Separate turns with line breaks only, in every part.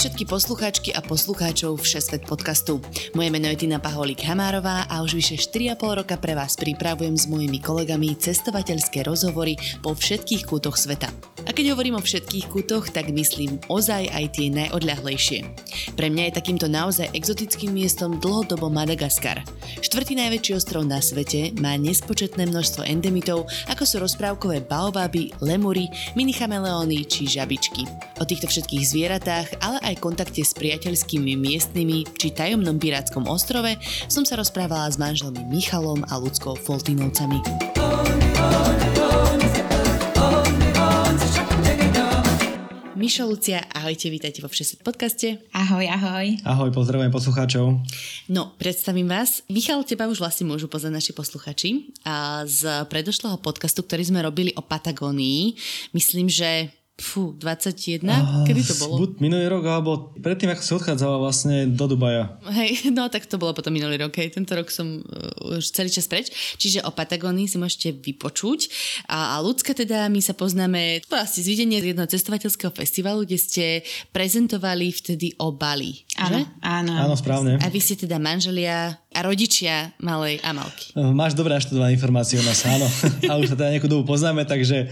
Všetky poslucháčky a poslucháčov Všesvet podcastu. Moje meno je Tina Paholík Hamárová a už vyše 4,5 roka pre vás pripravujem s mojimi kolegami cestovateľské rozhovory po všetkých kútoch sveta. A keď hovorím o všetkých kútoch, tak myslím ozaj aj tie najodľahlejšie. Pre mňa je takýmto naozaj exotickým miestom dlhodobo Madagaskar. Štvrtý najväčší ostrov na svete má nespočetné množstvo endemitov, ako sú rozprávkové baobaby, lemury, minichameleóny či žabičky. O týchto všetkých zvieratách ale aj kontakte s priateľskými miestnymi či tajomnom pirátskom ostrove som sa rozprávala s manželmi Michalom a ľudskou Foltinovcami. Mišo, Lucia, ahojte, vítajte vo Všeset podcaste.
Ahoj, ahoj.
Ahoj, pozdravujem poslucháčov.
No, predstavím vás. Michal, teba už vlastne môžu poznať naši posluchači. Z predošlého podcastu, ktorý sme robili o Patagónii, myslím, že Fú, 21? Uh, Kedy to bolo?
Buď minulý rok, alebo predtým, ako si odchádzala vlastne do Dubaja.
Hej, no tak to bolo potom minulý rok, hej. Tento rok som uh, už celý čas preč. Čiže o Patagónii si môžete vypočuť. A, a ľudské teda, my sa poznáme vlastne z videnia z jedného cestovateľského festivalu, kde ste prezentovali vtedy o Bali.
Áno, áno.
Áno, správne.
A vy ste teda manželia a rodičia malej Amalky.
Uh, máš dobré študované informácie o nás, áno. a už sa teda nejakú dobu poznáme, takže...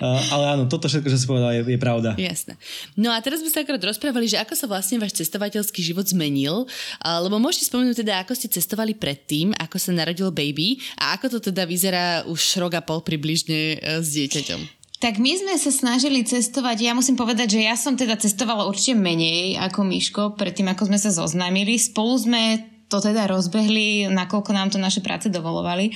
Uh, ale áno, toto všetko, čo si povedal, je, je pravda.
Jasné. No a teraz by sa akorát rozprávali, že ako sa vlastne váš cestovateľský život zmenil, lebo môžete spomenúť teda, ako ste cestovali predtým, ako sa narodil baby a ako to teda vyzerá už rok a pol približne uh, s dieťaťom.
Tak my sme sa snažili cestovať, ja musím povedať, že ja som teda cestovala určite menej ako Miško, predtým ako sme sa zoznámili. Spolu sme to teda rozbehli, nakoľko nám to naše práce dovolovali.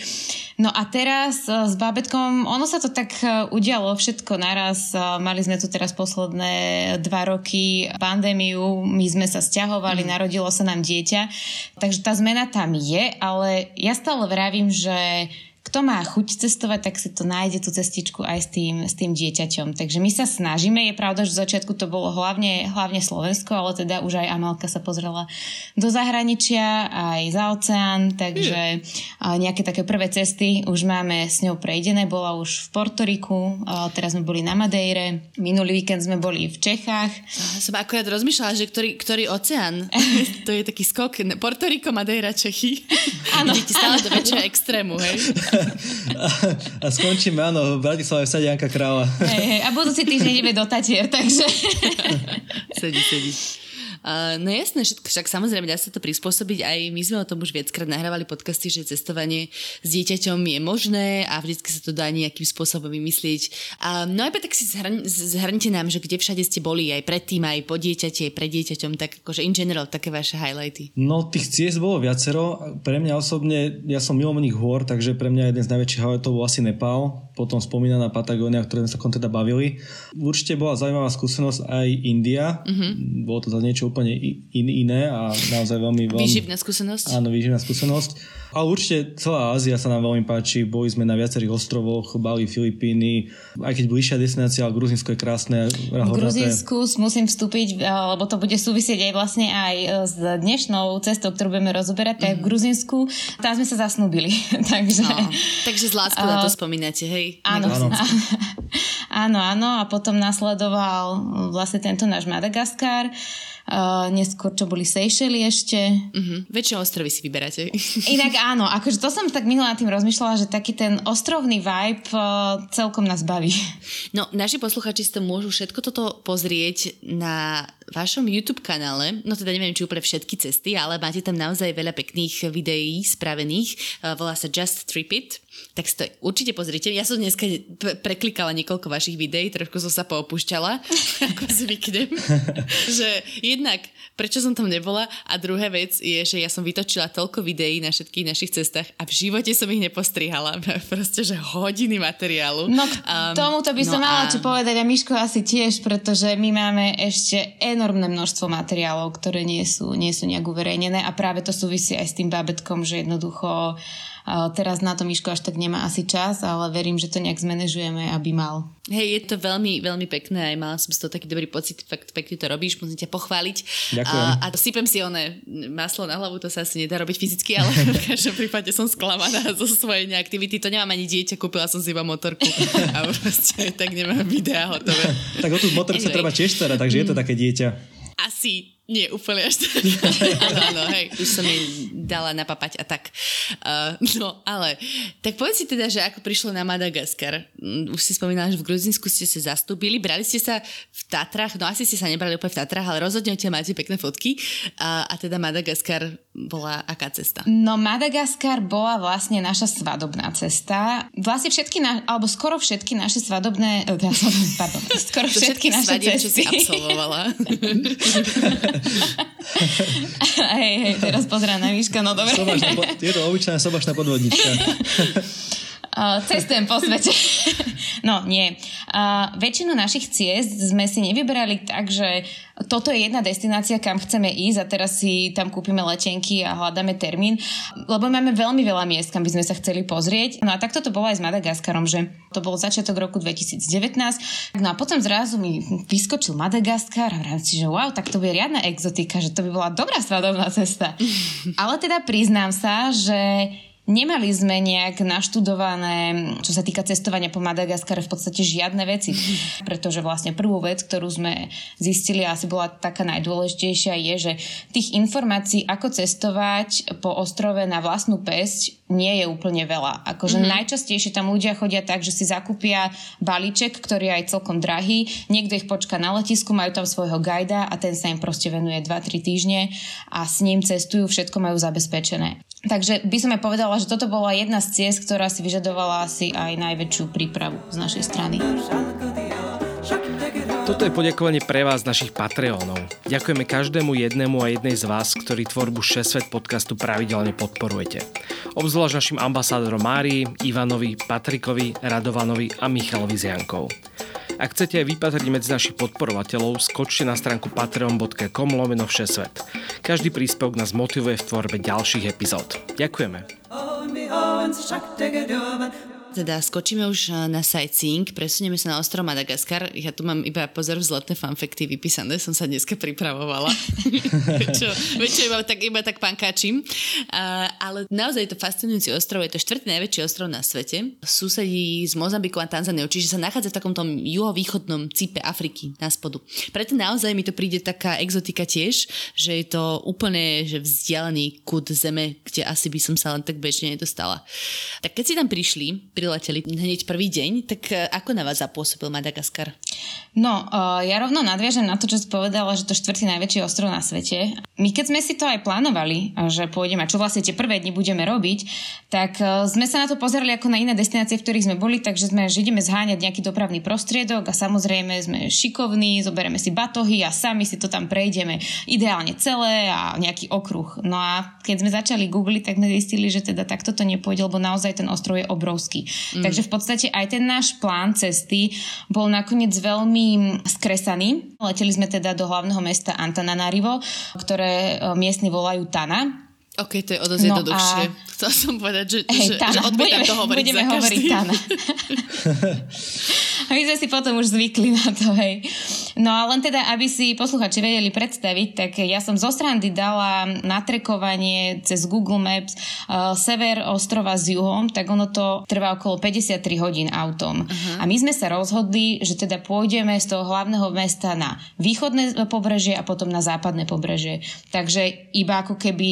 No a teraz e, s bábetkom, ono sa to tak e, udialo všetko naraz. E, mali sme tu teraz posledné dva roky pandémiu, my sme sa stiahovali, mm. narodilo sa nám dieťa. Takže tá zmena tam je, ale ja stále vravím, že kto má chuť cestovať, tak si to nájde tú cestičku aj s tým, s tým dieťaťom. Takže my sa snažíme, je pravda, že v začiatku to bolo hlavne, hlavne Slovensko, ale teda už aj Amalka sa pozrela do zahraničia, aj za oceán, takže mm. nejaké také prvé cesty už máme s ňou prejdené, bola už v Portoriku, teraz sme boli na Madeire, minulý víkend sme boli v Čechách.
Som akorát rozmýšľala, že ktorý, ktorý oceán, to je taký skok, Portoriko, Madeira, Čechy. Áno. Idete stále do väčšieho extrému, hej?
a, skončíme, áno, v Bratislave v Janka Krála.
Hej, hej, a budúci týždeň ideme do Tatier, takže...
sedí, sedí. Uh, no jasné, všetko, však samozrejme dá sa to prispôsobiť. Aj my sme o tom už viackrát nahrávali podcasty, že cestovanie s dieťaťom je možné a vždycky sa to dá nejakým spôsobom vymyslieť. Uh, no aj tak si zhrn, zhrnite nám, že kde všade ste boli, aj predtým, aj po dieťate, aj pred dieťaťom, tak akože in general, také vaše highlighty.
No tých ciest bolo viacero. Pre mňa osobne, ja som milovník hôr, takže pre mňa jeden z najväčších highlightov bol asi Nepal, potom spomínaná Patagónia, o ktorej sme sa teda bavili. Určite bola zaujímavá skúsenosť aj India. Uh-huh. Bolo to za niečo úplne in, iné a naozaj veľmi... veľmi
výživná skúsenosť.
Áno, výživná skúsenosť. Ale určite celá Ázia sa nám veľmi páči. Boli sme na viacerých ostrovoch, Bali, Filipíny, aj keď bližšia destinácia, ale Gruzinsko je krásne.
V Gruzinsku musím vstúpiť, eh, lebo to bude súvisieť aj vlastne aj eh, s dnešnou cestou, ktorú budeme rozoberať, tak mm. v mhm. Gruzinsku, tam sme sa zasnúbili. takže, no,
takže z láskou na to spomínate, hej?
Áno. Áno. áno, áno. A potom nasledoval vlastne tento náš Madagaskar. Uh, neskôr, čo boli Seychely ešte.
Uh-huh. Väčšie ostrovy si vyberáte.
Inak áno, akože to som tak minulá tým rozmýšľala, že taký ten ostrovný vibe uh, celkom nás baví.
No, naši posluchači si to môžu všetko toto pozrieť na vašom YouTube kanále, no teda neviem, či úplne všetky cesty, ale máte tam naozaj veľa pekných videí spravených. Uh, volá sa Just Trip It tak si to určite pozrite. Ja som dneska preklikala niekoľko vašich videí, trošku som sa poopúšťala, ako zvyknem. že jednak, prečo som tam nebola a druhá vec je, že ja som vytočila toľko videí na všetkých našich cestách a v živote som ich nepostrihala. Proste, že hodiny materiálu.
No k um, tomuto by som no mala a... čo povedať a Miško asi tiež, pretože my máme ešte enormné množstvo materiálov, ktoré nie sú, nie sú nejak uverejnené a práve to súvisí aj s tým bábetkom, že jednoducho teraz na to Miško až tak nemá asi čas, ale verím, že to nejak zmanéžujeme, aby mal.
Hej, je to veľmi, veľmi pekné, aj mala som z toho taký dobrý pocit, fakt pekne to robíš, musím ťa pochváliť.
Ďakujem.
A, a sypem si oné maslo na hlavu, to sa asi nedá robiť fyzicky, ale v každom prípade som sklamaná zo svojej neaktivity. To nemám ani dieťa, kúpila som si iba motorku a proste tak nemám videa hotové.
Tak o tú motorku anyway. sa treba tiež starať, takže je to také dieťa.
Asi nie úplne až tak. áno, áno, hej, už som jej dala napapať a tak. Uh, no, ale tak povedz si teda, že ako prišlo na Madagaskar. Mm, už si spomínala, že v Gruzinsku ste sa zastúpili, brali ste sa v Tatrach, no asi ste sa nebrali úplne v Tatrach, ale rozhodne tie máte pekné fotky. A, a teda Madagaskar bola aká cesta?
No Madagaskar bola vlastne naša svadobná cesta. Vlastne všetky, na, alebo skoro všetky naše svadobné, eh, pardon, skoro všetky, všetky naše svadieb, cesty. čo si
absolvovala.
hej, hej, teraz pozerám na Miška, no dobre.
Sobašná, je to obyčajná sobašná podvodnička.
Uh, cestujem po svete. no, nie. Uh, väčšinu našich ciest sme si nevyberali tak, že toto je jedna destinácia, kam chceme ísť a teraz si tam kúpime letenky a hľadáme termín, lebo máme veľmi veľa miest, kam by sme sa chceli pozrieť. No a takto to bolo aj s Madagaskarom, že to bol začiatok roku 2019. No a potom zrazu mi vyskočil Madagaskar a vrám si, že wow, tak to bude riadna exotika, že to by bola dobrá svadobná cesta. Ale teda priznám sa, že Nemali sme nejak naštudované, čo sa týka cestovania po Madagaskare, v podstate žiadne veci. Pretože vlastne prvú vec, ktorú sme zistili, asi bola taká najdôležitejšia, je, že tých informácií, ako cestovať po ostrove na vlastnú pesť, nie je úplne veľa. Akože mm-hmm. najčastejšie tam ľudia chodia tak, že si zakúpia balíček, ktorý je aj celkom drahý, niekto ich počká na letisku, majú tam svojho gajda a ten sa im proste venuje 2-3 týždne a s ním cestujú, všetko majú zabezpečené. Takže by som aj povedala, že toto bola jedna z ciest, ktorá si vyžadovala asi aj najväčšiu prípravu z našej strany.
Toto je poďakovanie pre vás, našich Patreónov. Ďakujeme každému jednému a jednej z vás, ktorí tvorbu 6 Svet podcastu pravidelne podporujete. Obzvlášť našim ambasádorom Márii, Ivanovi, Patrikovi, Radovanovi a Michalovi Ziankov. Ak chcete aj vypatriť medzi našich podporovateľov, skočte na stránku patreon.com lomeno všesvet. Každý príspevok nás motivuje v tvorbe ďalších epizód. Ďakujeme
teda skočíme už eh, na sightseeing, presunieme sa na ostrov Madagaskar. Ja tu mám iba pozor vzletné fanfekty vypísané, som sa dneska pripravovala. čo, čo iba tak, iba tak pankáčim. Uh, ale naozaj je to fascinujúci ostrov, je to štvrtý najväčší ostrov na svete. Susedí s Mozambikom a Tanzániou, čiže sa nachádza v takomto juhovýchodnom cipe Afriky na spodu. Preto naozaj mi to príde taká exotika tiež, že je to úplne že vzdialený kud zeme, kde asi by som sa len tak bežne nedostala. Tak keď si tam prišli, prileteli hneď prvý deň, tak e, ako na vás zapôsobil Madagaskar?
No, uh, ja rovno nadviažem na to, čo si povedala, že to štvrtý najväčší ostrov na svete. My keď sme si to aj plánovali, že pôjdeme a čo vlastne tie prvé dni budeme robiť, tak sme sa na to pozerali ako na iné destinácie, v ktorých sme boli, takže sme, že ideme zháňať nejaký dopravný prostriedok a samozrejme sme šikovní, zoberieme si batohy a sami si to tam prejdeme ideálne celé a nejaký okruh. No a keď sme začali googliť, tak sme zistili, že teda takto to nepôjde, lebo naozaj ten ostrov je obrovský. Mm. Takže v podstate aj ten náš plán cesty bol nakoniec veľmi skresaný. Leteli sme teda do hlavného mesta Antananarivo, ktoré e, miestni volajú Tana.
OK, to je o dosť no jednoduchšie. A... Chcela som povedať, že,
hey,
že, že odmietam to hovoriť
budeme za hovoriť Tana. A my sme si potom už zvykli na to, hej. No a len teda, aby si posluchači vedeli predstaviť, tak ja som zo srandy dala natrekovanie cez Google Maps uh, sever ostrova s juhom, tak ono to trvá okolo 53 hodín autom. Uh-huh. A my sme sa rozhodli, že teda pôjdeme z toho hlavného mesta na východné pobrežie a potom na západné pobrežie. Takže iba ako keby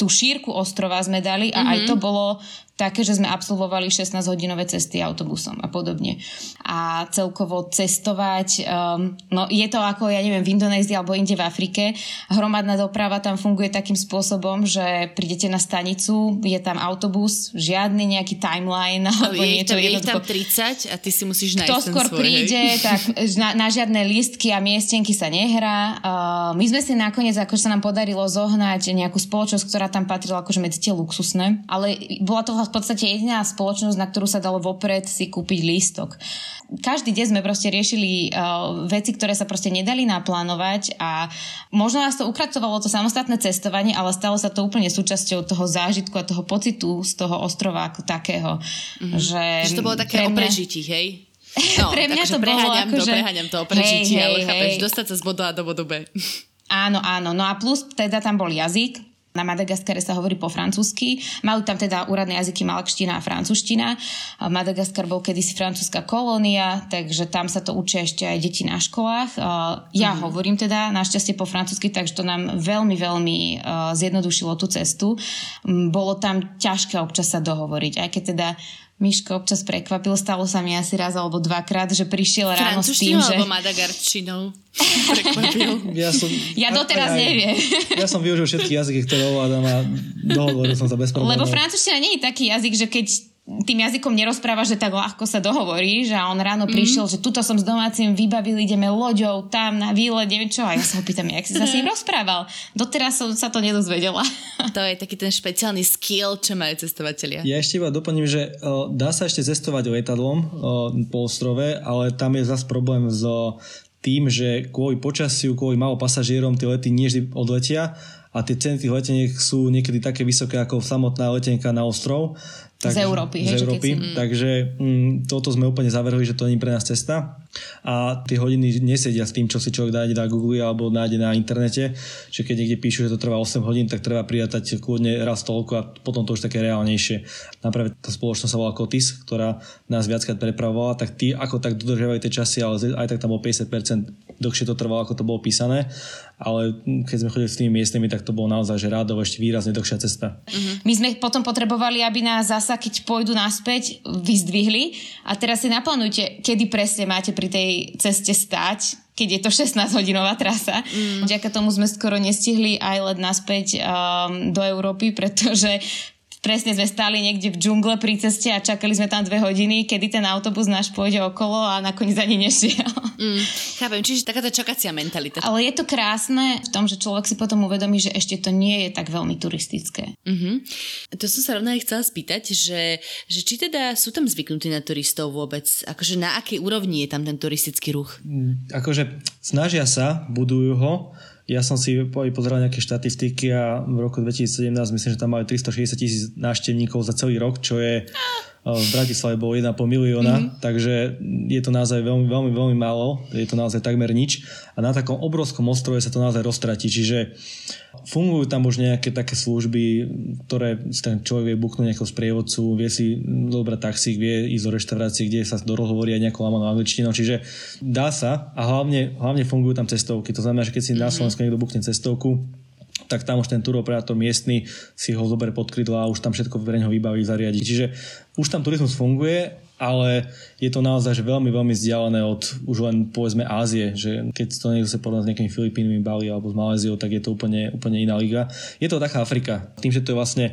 tú šírku ostrova sme dali a uh-huh. aj to bolo také, že sme absolvovali 16-hodinové cesty autobusom a podobne. A celkovo cestovať, um, no je to ako, ja neviem, v Indonézii alebo inde v Afrike. Hromadná doprava tam funguje takým spôsobom, že prídete na stanicu, je tam autobus, žiadny nejaký timeline alebo
je niečo. To, je tam 30 a ty si musíš nájsť Kto
skôr
svoj,
príde, hej? tak na, na žiadne lístky a miestenky sa nehrá. Uh, my sme si nakoniec, ako sa nám podarilo zohnať nejakú spoločnosť, ktorá tam patrila akože medzi tie luxusné, ale bola to v podstate jediná spoločnosť, na ktorú sa dalo vopred si kúpiť lístok. Každý deň sme proste riešili uh, veci, ktoré sa proste nedali naplánovať a možno nás to ukracovalo to samostatné cestovanie, ale stalo sa to úplne súčasťou toho zážitku a toho pocitu z toho ostrova ako takého. Mm-hmm. Že,
že to bolo také mňa... o prežití, hej?
No, pre mňa to bolo ako,
to, preháňam to o prežití, hej, hej, ale chápeš, dostať sa z bodu A do bodu B.
Áno, áno. No a plus teda tam bol jazyk, na Madagaskare sa hovorí po francúzsky. Majú tam teda úradné jazyky malakština a francúzština. Madagaskar bol kedysi francúzska kolónia, takže tam sa to učia ešte aj deti na školách. Ja mm. hovorím teda našťastie po francúzsky, takže to nám veľmi, veľmi zjednodušilo tú cestu. Bolo tam ťažké občas sa dohovoriť, aj keď teda Miško občas prekvapil, stalo sa mi asi raz alebo dvakrát, že prišiel ráno s tým, že...
alebo madagarčinou prekvapil.
Ja, som, ja doteraz aj, neviem.
Ja som využil všetky jazyky, ktoré ovládam a dohovoril som sa bez problémov.
Lebo francúzština nie je taký jazyk, že keď tým jazykom nerozpráva, že tak ľahko sa dohovorí, že on ráno mm. prišiel, že tuto som s domácim vybavil, ideme loďou tam na výlet, neviem čo. A ja sa ho pýtam, jak si sa s ním rozprával. Doteraz som sa to nedozvedela.
To je taký ten špeciálny skill, čo majú cestovatelia.
Ja ešte iba doplním, že uh, dá sa ešte cestovať lietadlom uh, po ostrove, ale tam je zase problém s tým, že kvôli počasiu, kvôli malo pasažierom tie lety nie vždy odletia a tie ceny tých leteniek sú niekedy také vysoké ako samotná letenka na ostrov,
tak, z Európy.
Z Európy. Si... Takže mm, toto sme úplne zavrhli, že to nie je pre nás cesta. A tie hodiny nesedia s tým, čo si človek nájde na Google alebo nájde na internete. Že keď niekde píšu, že to trvá 8 hodín, tak treba prijatať kľudne raz toľko a potom to už také reálnejšie. Napríklad tá spoločnosť sa volá Kotis, ktorá nás viackrát prepravovala, tak tí ako tak dodržiavajú tie časy, ale aj tak tam bolo 50% dlhšie to trvalo, ako to bolo písané. Ale keď sme chodili s tými miestnymi, tak to bolo naozaj, že rádovo ešte výrazne dlhšia cesta.
Uh-huh. My sme potom potrebovali, aby nás zase sa, keď pôjdu naspäť, vyzdvihli. A teraz si naplánujte, kedy presne máte pri tej ceste stať, keď je to 16-hodinová trasa. Mm. Vďaka tomu sme skoro nestihli aj let naspäť um, do Európy, pretože presne sme stáli niekde v džungle pri ceste a čakali sme tam dve hodiny, kedy ten autobus náš pôjde okolo a nakoniec ani nešiel.
Mm, chápem, čiže taká tá čakacia mentalita.
Ale je to krásne v tom, že človek si potom uvedomí, že ešte to nie je tak veľmi turistické.
Mm-hmm. To som sa rovno aj chcela spýtať, že, že či teda sú tam zvyknutí na turistov vôbec? Akože na akej úrovni je tam ten turistický ruch?
Mm, akože snažia sa, budujú ho, ja som si pozeral nejaké štatistiky a v roku 2017 myslím, že tam mali 360 tisíc návštevníkov za celý rok, čo je v Bratislave bolo 1,5 milióna, mm-hmm. takže je to naozaj veľmi, veľmi, veľmi málo, je to naozaj takmer nič a na takom obrovskom ostrove sa to naozaj roztratí, čiže fungujú tam už nejaké také služby, ktoré ten človek vie buknúť nejakého sprievodcu, vie si dobrať taxík, vie ísť do reštaurácie, kde sa dorozhovorí aj nejakou lamanou angličtinou, čiže dá sa a hlavne, hlavne fungujú tam cestovky, to znamená, že keď si mm-hmm. na mhm. Slovensku niekto bukne cestovku, tak tam už ten turoperátor miestny si ho zoberie pod krydlo a už tam všetko pre neho vybaví, zariadi. Čiže už tam turizmus funguje, ale je to naozaj že veľmi, veľmi vzdialené od už len povedzme Ázie, že keď to niekto sa porovná s nejakými Filipínmi, Bali alebo s Maléziou, tak je to úplne, úplne iná liga. Je to taká Afrika. Tým, že to je vlastne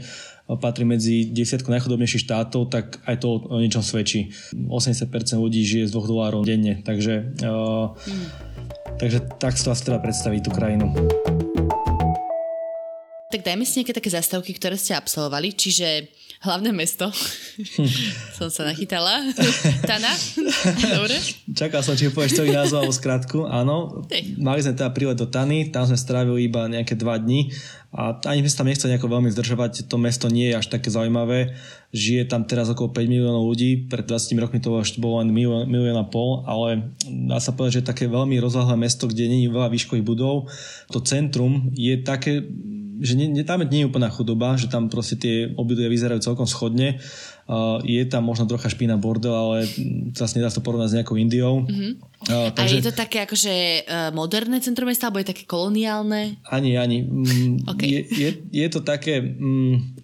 patrí medzi desiatku najchudobnejších štátov, tak aj to o niečom svedčí. 80% ľudí žije z 2 dolárov denne, takže, uh, mm. takže tak si to asi treba predstaviť tú krajinu.
Tak dajme si nejaké také zastavky, ktoré ste absolvovali, čiže hlavné mesto. som sa nachytala. Tana? Dobre?
Čakal som, či povieš celý názov alebo skratku. Áno, hey. mali sme teda prílet do Tany, tam sme strávili iba nejaké dva dni a ani sme sa tam nechceli nejako veľmi zdržovať, to mesto nie je až také zaujímavé. Žije tam teraz okolo 5 miliónov ľudí, pred 20 rokmi to bolo len milión, milión a pol, ale dá sa povedať, že je také veľmi rozlahlé mesto, kde nie je veľa výškových budov. To centrum je také že nie, nie, tam nie je úplná chudoba, že tam proste tie obydlia vyzerajú celkom schodne. Uh, je tam možno trocha špína bordel, ale zase nedá sa to porovnať s nejakou Indiou.
Mm-hmm. Uh, takže... A je to také akože uh, moderné centrum mesta, alebo je také koloniálne?
Ani, ani. Mm, okay. je, je, je to také... Mm,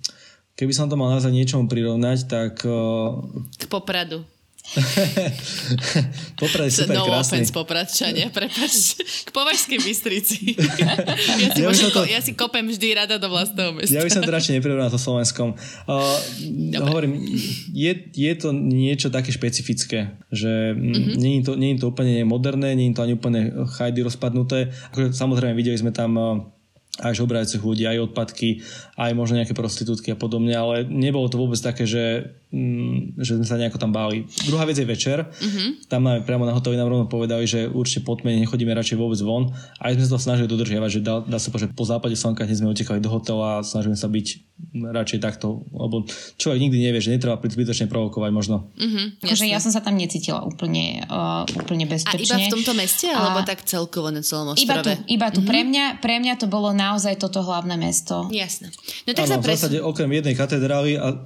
keby som to mal nazvať niečomu prirovnať, tak... Uh...
K Popradu.
Poprad je super
no
krásny.
offense Popradčania, prepač. K Považskej Bystrici. ja, si ja, to... ja si kopem vždy rada do vlastného mesta.
Ja by som to radšej neprirovnal so Slovenskom. Uh, hovorím, je, je to niečo také špecifické, že mm-hmm. je to, to úplne moderné, je to ani úplne chajdy rozpadnuté. Akože, samozrejme, videli sme tam uh, aj žobrajúcich ľudí, aj odpadky, aj možno nejaké prostitútky a podobne, ale nebolo to vôbec také, že, že sme sa nejako tam báli. Druhá vec je večer. Mm-hmm. Tam máme priamo na hoteli nám rovno povedali, že určite po tme nechodíme radšej vôbec von. Aj sme sa to snažili dodržiavať, že dá, dá sa povedať, že po západe slnka hneď sme utekali do hotela a snažíme sa byť radšej takto, lebo človek nikdy nevie, že netreba zbytočne provokovať možno.
Mm-hmm, akože ja som sa tam necítila úplne, uh, úplne bezpečne.
A iba v tomto meste, alebo a... tak celkovo na celom ostrove?
Iba tu, iba tu. Mm-hmm. Pre, mňa, pre mňa to bolo naozaj toto hlavné mesto.
Jasné. No tak
ano, sa pres... v zásade okrem jednej katedrály a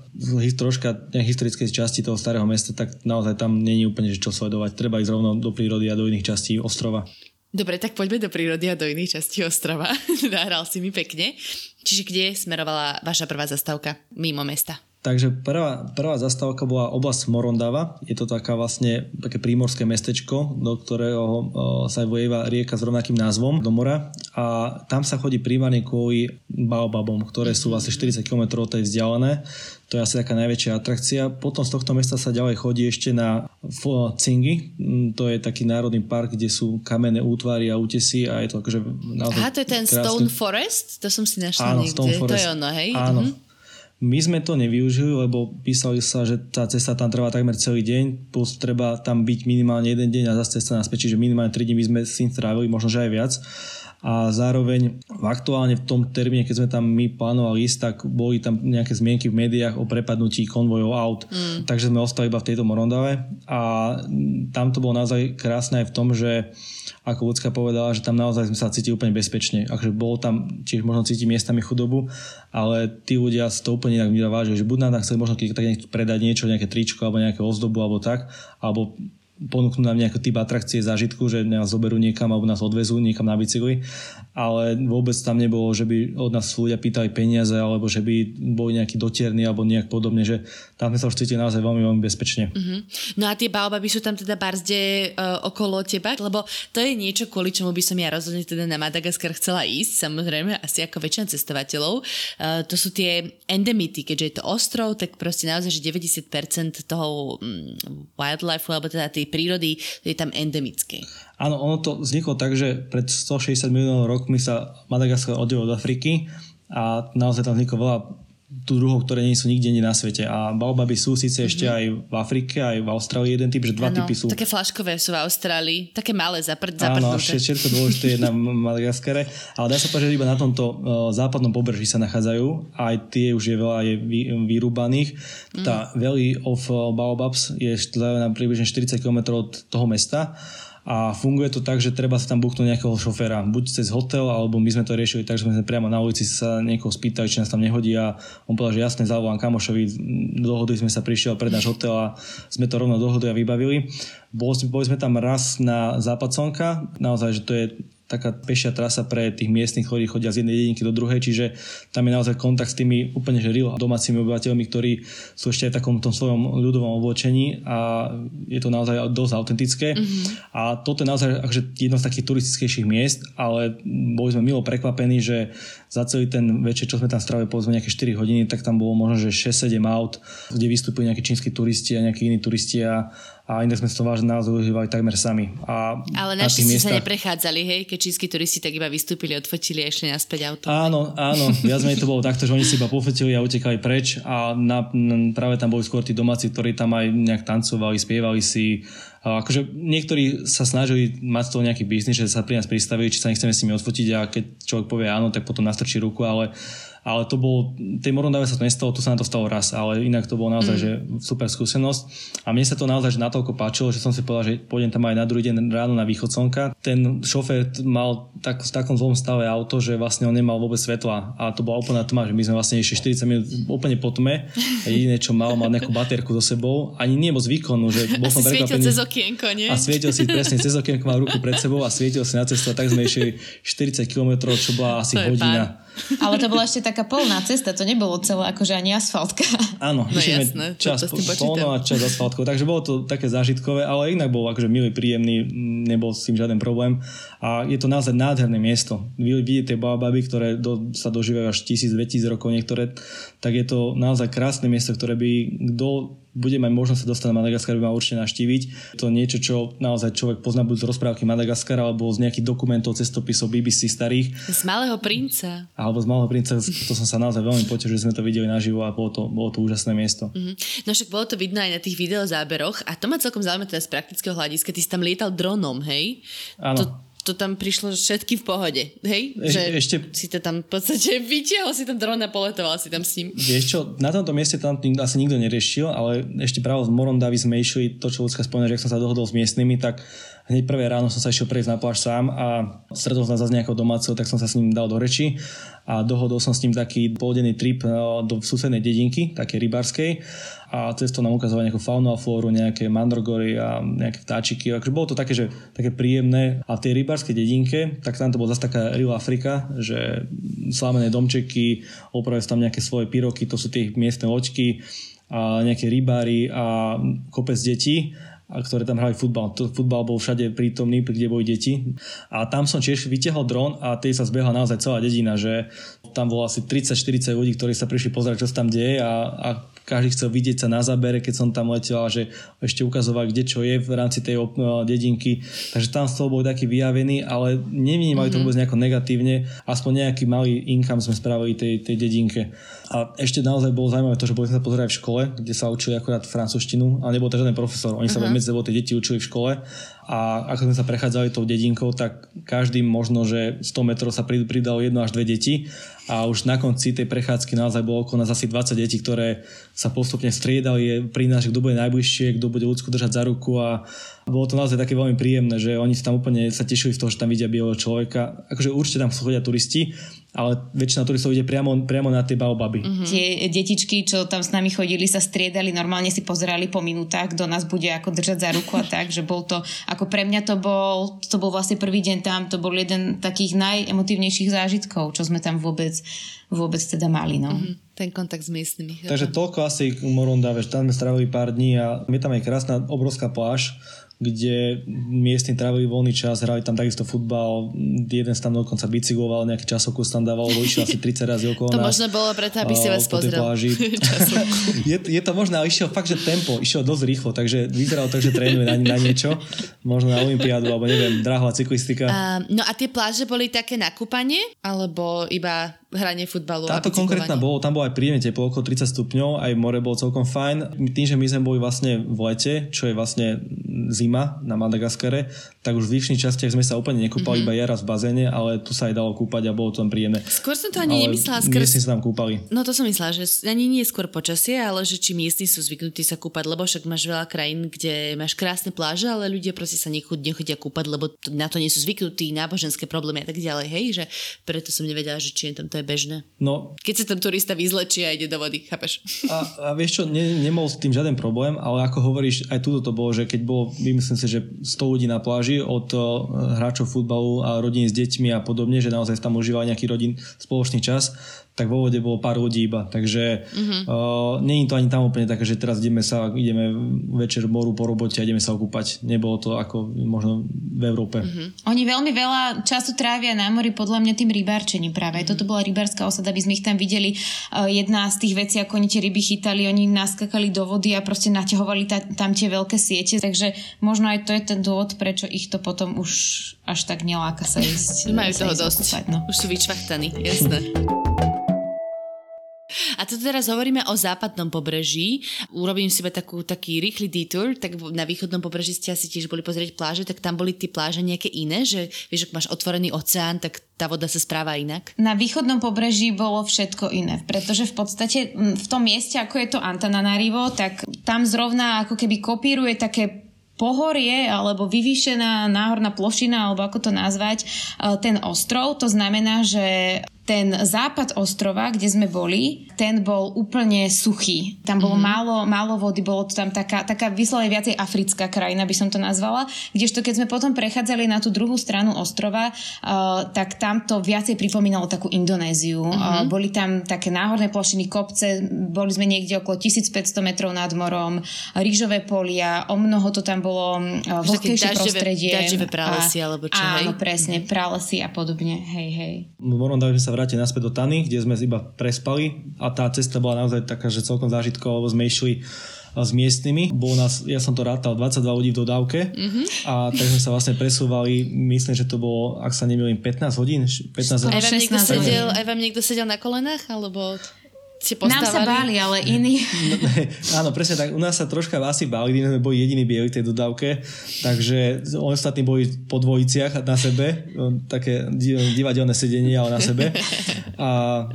troška historickej časti toho starého mesta, tak naozaj tam není úplne že čo sledovať. Treba ísť rovno do prírody a do iných častí ostrova.
Dobre, tak poďme do prírody a do iných častí ostrova. Nahral si mi pekne. Čiže kde smerovala vaša prvá zastávka mimo mesta?
Takže prvá, prvá zastávka bola oblasť Morondava. Je to taká vlastne také prímorské mestečko, do ktorého o, sa vojeva rieka s rovnakým názvom do mora. A tam sa chodí primárne kvôli baobabom, ktoré sú vlastne 40 km od tej vzdialené. To je asi taká najväčšia atrakcia. Potom z tohto mesta sa ďalej chodí ešte na Cingy. Mm, to je taký národný park, kde sú kamenné útvary a útesy a je to akože
naozaj Aha, to je ten krásny... Stone Forest? To som si našla Áno, niekde. Stone Forest. To je ono, hej?
Áno. Mhm. My sme to nevyužili, lebo písali sa, že tá cesta tam trvá takmer celý deň, plus treba tam byť minimálne jeden deň a zase cesta naspäť, čiže minimálne 3 dní by sme s tým strávili, možno že aj viac. A zároveň aktuálne v tom termíne, keď sme tam my plánovali ísť, tak boli tam nejaké zmienky v médiách o prepadnutí konvojov aut. Mm. Takže sme ostali iba v tejto Morondave a tam to bolo naozaj krásne aj v tom, že ako ľudská povedala, že tam naozaj sme sa cítili úplne bezpečne. Akože bolo tam tiež možno cítiť miestami chudobu, ale tí ľudia si to úplne inak vyvážili, že buď nám tam chceli možno tak predať niečo, nejaké tričko alebo nejaké ozdobu alebo tak, alebo ponúknú nám nejaký typ atrakcie, zážitku, že nás zoberú niekam alebo nás odvezú niekam na bicykli, ale vôbec tam nebolo, že by od nás ľudia pýtali peniaze alebo že by boli nejakí dotierni alebo nejak podobne, že tam sme sa už cítili naozaj veľmi, veľmi bezpečne.
Uh-huh. No a tie baobaby sú tam teda barzde uh, okolo teba, lebo to je niečo, kvôli čomu by som ja rozhodne teda na Madagaskar chcela ísť, samozrejme, asi ako väčšina cestovateľov. Uh, to sú tie endemity, keďže je to ostrov, tak proste naozaj, že 90% toho um, wildlife, alebo teda tej prírody je tam endemické.
Áno, ono to vzniklo tak, že pred 160 miliónov rokmi sa Madagaskar oddelil od Afriky a naozaj tam vzniklo veľa tu druhov, ktoré nie sú nikde nie na svete. A baobaby sú síce mm-hmm. ešte aj v Afrike, aj v Austrálii jeden typ, že dva ano, typy sú.
také flaškové sú v Austrálii, také malé, zapr-
Áno, všetko dôležité je na Madagaskare, ale dá sa povedať, že iba na tomto uh, západnom pobreží sa nachádzajú, aj tie už je veľa je vy, vyrúbaných. Mm. Tá Valley of Baobabs je na približne 40 km od toho mesta a funguje to tak, že treba sa tam buchnúť nejakého šoféra, buď cez hotel, alebo my sme to riešili tak, že sme priamo na ulici sa niekoho spýtali, či nás tam nehodí a on povedal, že jasne, zavolám kamošovi, dohodli sme sa, prišiel pred náš hotel a sme to rovno dohodli a vybavili. Boli, sme tam raz na západ slnka, naozaj, že to je taká pešia trasa pre tých miestnych, ktorí chodia z jednej dedinky do druhej, čiže tam je naozaj kontakt s tými úplne že real domácimi obyvateľmi, ktorí sú ešte aj v takom tom svojom ľudovom oblečení a je to naozaj dosť autentické. Mm-hmm. A toto je naozaj akože jedno z takých turistickejších miest, ale boli sme milo prekvapení, že za celý ten večer, čo sme tam strávili povedzme nejaké 4 hodiny, tak tam bolo možno, že 6-7 aut, kde vystúpili nejakí čínsky turisti a nejakí iní turisti a a inak sme to vážne naozaj užívali takmer sami. A
Ale naši miestach... sa neprechádzali, hej? Keď čínsky turisti tak iba vystúpili, odfotili a išli naspäť auto.
Áno, áno. Viac menej to bolo takto, že oni si iba pofotili a utekali preč a na, na, práve tam boli skôr tí domáci, ktorí tam aj nejak tancovali, spievali si. A akože niektorí sa snažili mať z toho nejaký biznis, že sa pri nás pristavili, či sa nechceme s nimi odfotiť a keď človek povie áno, tak potom nastrčí ruku, ale ale to bol, tej Morondave sa to nestalo, tu sa na to stalo raz, ale inak to bolo naozaj mm. že super skúsenosť a mne sa to naozaj že natoľko páčilo, že som si povedal, že pôjdem tam aj na druhý deň ráno na východ slnka. Ten šofér mal tak, v takom zlom stave auto, že vlastne on nemal vôbec svetla a to bola úplná tma, že my sme vlastne ešte 40 minút úplne po tme a jediné, čo mal, mal nejakú baterku so sebou, ani nie moc výkonu, že bol som
prekvapený. cez okienko, nie?
A svietil si presne cez okienko, mal ruku pred sebou a svietil si na cestu a tak sme išli 40 km, čo bola asi hodina.
Ale to bola ešte taká polná cesta, to nebolo celé akože ani asfaltka.
Áno, no jasné, čas polno a čas asfaltkov, takže bolo to také zážitkové, ale inak bol akože milý, príjemný, nebol s tým žiaden problém a je to naozaj nádherné miesto. Vy vidíte baby, ktoré do, sa dožívajú až 1000-2000 rokov niektoré, tak je to naozaj krásne miesto, ktoré by kto bude mať možnosť sa dostať na Madagaskar, by mal určite naštíviť. To niečo, čo naozaj človek pozná buď z rozprávky Madagaskara alebo z nejakých dokumentov, cestopisov BBC starých.
Z Malého princa.
Alebo z Malého princa, to som sa naozaj veľmi potešil, že sme to videli naživo a bolo to, bolo to úžasné miesto.
Mm-hmm. No však bolo to vidno aj na tých videozáberoch a to ma celkom zaujíma teda z praktického hľadiska. Ty si tam lietal dronom, hej?
Áno.
To, to tam prišlo všetky v pohode, hej?
E-
že
ešte...
si to tam v podstate vytiahol si ten dron a poletoval si tam s ním.
Vieš čo, na tomto mieste tam asi nikto neriešil, ale ešte práve z Morondavi sme išli, to čo ľudská spomína, že ak som sa dohodol s miestnymi, tak hneď prvé ráno som sa išiel prejsť na pláž sám a stretol som sa s nejakou domácou, tak som sa s ním dal do reči a dohodol som s ním taký poldenný trip e, do susednej dedinky, také rybárskej a cesto nám ukazoval nejakú faunu a flóru, nejaké mandrogory a nejaké vtáčiky. Akože bolo to také, že, také príjemné. A v tej rybárskej dedinke, tak tam to bolo zase taká Real Afrika, že slámené domčeky, opravili tam nejaké svoje pyroky, to sú tie miestne loďky a nejaké rybári a kopec detí a ktoré tam hrali futbal. To, futbal bol všade prítomný, kde boli deti. A tam som tiež vytiahol dron a tej sa zbehla naozaj celá dedina, že tam bolo asi 30-40 ľudí, ktorí sa prišli pozerať, čo sa tam deje a, a každý chcel vidieť sa na zábere, keď som tam letel a že ešte ukazoval, kde čo je v rámci tej dedinky. Takže tam z toho bol taký vyjavený, ale nevnímali mm-hmm. to mhm. vôbec nejako negatívne. Aspoň nejaký malý income sme spravili tej, tej dedinke. A ešte naozaj bolo zaujímavé to, že boli sme sa pozerať v škole, kde sa učili akorát francúzštinu, ale nebol to žiaden profesor. Oni uh-huh. sa medzi sebou tie deti učili v škole a ako sme sa prechádzali tou dedinkou, tak každým možno, že 100 metrov sa pridalo jedno až dve deti. A už na konci tej prechádzky naozaj bolo okolo nás asi 20 detí, ktoré sa postupne striedali. Pri nás, kto bude najbližšie, kto bude ľudsku držať za ruku a bolo to naozaj také veľmi príjemné, že oni sa tam úplne sa tešili z toho, že tam vidia bieleho človeka. Akože určite tam chodia turisti, ale väčšina turistov ide priamo, priamo na tie baobaby.
Mm-hmm. Tie detičky, čo tam s nami chodili, sa striedali, normálne si pozerali po minútach, kto nás bude ako držať za ruku a tak, že bol to, ako pre mňa to bol, to bol vlastne prvý deň tam, to bol jeden takých najemotívnejších zážitkov, čo sme tam vôbec, vôbec teda mali. No. Mm-hmm
ten kontakt s miestnymi.
Takže toľko asi Moronda, vieš, tam sme stravili pár dní a je tam aj krásna obrovská pláž, kde miestni trávili voľný čas, hrali tam takisto futbal, jeden tam dokonca bicykloval, nejaký časokus tam dával, išiel asi 30 razy okolo
To
nás,
možno bolo preto, aby si vás pozrel.
je, je, to možné, ale išiel fakt, že tempo, išiel dosť rýchlo, takže vyzeralo tak, že trénuje na, na niečo, možno na Olympiádu, alebo neviem, drahá cyklistika.
Uh, no a tie pláže boli také na kúpanie, alebo iba hranie futbalu.
Táto konkrétna bolo, tam bolo aj príjemne teplo, okolo 30 stupňov, aj more bolo celkom fajn. Tým, že my sme boli vlastne v lete, čo je vlastne zima na Madagaskare, tak už v vyšších častiach sme sa úplne nekúpali, mm-hmm. iba ja raz v bazéne, ale tu sa aj dalo kúpať a bolo to tam príjemné.
Skôr som to ani ale nemyslela. Skôr...
Miestni sa tam kúpali.
No to som myslela, že ani nie skôr počasie, ale že či miestni sú zvyknutí sa kúpať, lebo však máš veľa krajín, kde máš krásne pláže, ale ľudia proste sa nechodia, nechodia kúpať, lebo na to nie sú zvyknutí, náboženské problémy a tak ďalej, hej, že preto som nevedela, že či je tam to je bežné.
No
keď sa tam turista vyzlečí a ide do vody, chápeš?
A, a vieš čo, ne, nemal s tým žiaden problém, ale ako hovoríš, aj túto to bolo, že keď bolo, vymyslím si, že 100 ľudí na pláži od uh, hráčov futbalu a rodín s deťmi a podobne, že naozaj tam užívali nejaký rodín spoločný čas, tak vo vode bolo pár ľudí iba. Takže mm-hmm. uh, není to ani tam úplne také, že teraz ideme sa, ideme večer moru po robote a ideme sa okúpať. Nebolo to ako možno v Európe.
Mm-hmm. Oni veľmi veľa času trávia na mori podľa mňa tým rybárčením práve. Mm-hmm. Toto bola rybárska osada, aby sme ich tam videli. Uh, jedna z tých vecí, ako oni tie ryby chytali, oni naskakali do vody a proste naťahovali ta, tam tie veľké siete. Takže možno aj to je ten dôvod, prečo ich to potom už až tak neláka sa ísť.
Majú toho dosť. Okúpať, no. Už sú vyčvachtaní, jasné. A to teraz hovoríme o západnom pobreží. Urobím si takú, taký rýchly detour, tak na východnom pobreží ste asi tiež boli pozrieť pláže, tak tam boli tie pláže nejaké iné, že vieš, ak máš otvorený oceán, tak tá voda sa správa inak?
Na východnom pobreží bolo všetko iné, pretože v podstate v tom mieste, ako je to Antananarivo, tak tam zrovna ako keby kopíruje také pohorie alebo vyvýšená náhorná plošina, alebo ako to nazvať, ten ostrov. To znamená, že ten západ ostrova, kde sme boli, ten bol úplne suchý. Tam bolo mm-hmm. málo, málo vody, bolo to tam taká, taká vyslovene viacej africká krajina, by som to nazvala. Kdežto keď sme potom prechádzali na tú druhú stranu ostrova, uh, tak tam to viacej pripomínalo takú Indonéziu. Mm-hmm. Uh, boli tam také náhorné plošiny, kopce, boli sme niekde okolo 1500 metrov nad morom, rýžové polia, o mnoho to tam bolo uh, vlhkejšie prostredie.
Daždivé pralesy, alebo čo,
Áno, hej? presne, pralesy a podobne, hej, hej.
Morom sa vrátiť naspäť do Tany, kde sme iba prespali a tá cesta bola naozaj taká, že celkom zážitková, lebo sme išli s miestnymi. Bolo nás, ja som to rátal, 22 ľudí v dodávke mm-hmm. a tak sme sa vlastne presúvali, myslím, že to bolo, ak sa nemýlim, 15 hodín. 15
aj, vám niekto sedel, aj vám niekto sedel na kolenách, alebo ste postávali?
Nám sa báli, ale iní.
No, áno, presne tak. U nás sa troška asi báli, my sme boli jediní bieli v tej dodávke, takže ostatní boli po dvojiciach na sebe, také divadelné sedenie, ale na sebe. A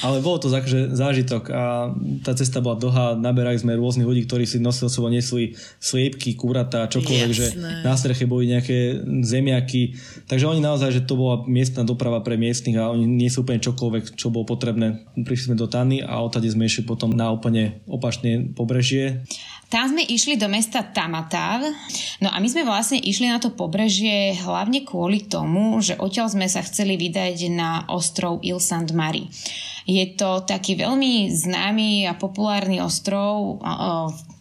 ale bolo to že zážitok a tá cesta bola dlhá, naberali sme rôznych ľudí, ktorí si nosili sebou nesli sliepky, kúrata, čokoľvek, Jasné. že na streche boli nejaké zemiaky. Takže oni naozaj, že to bola miestna doprava pre miestnych a oni nie sú úplne čokoľvek, čo bolo potrebné. Prišli sme do Tany a odtade sme išli potom na úplne opačné pobrežie.
Tam sme išli do mesta Tamatav. No a my sme vlastne išli na to pobrežie hlavne kvôli tomu, že odtiaľ sme sa chceli vydať na ostrov Il Saint Marie. Je to taký veľmi známy a populárny ostrov,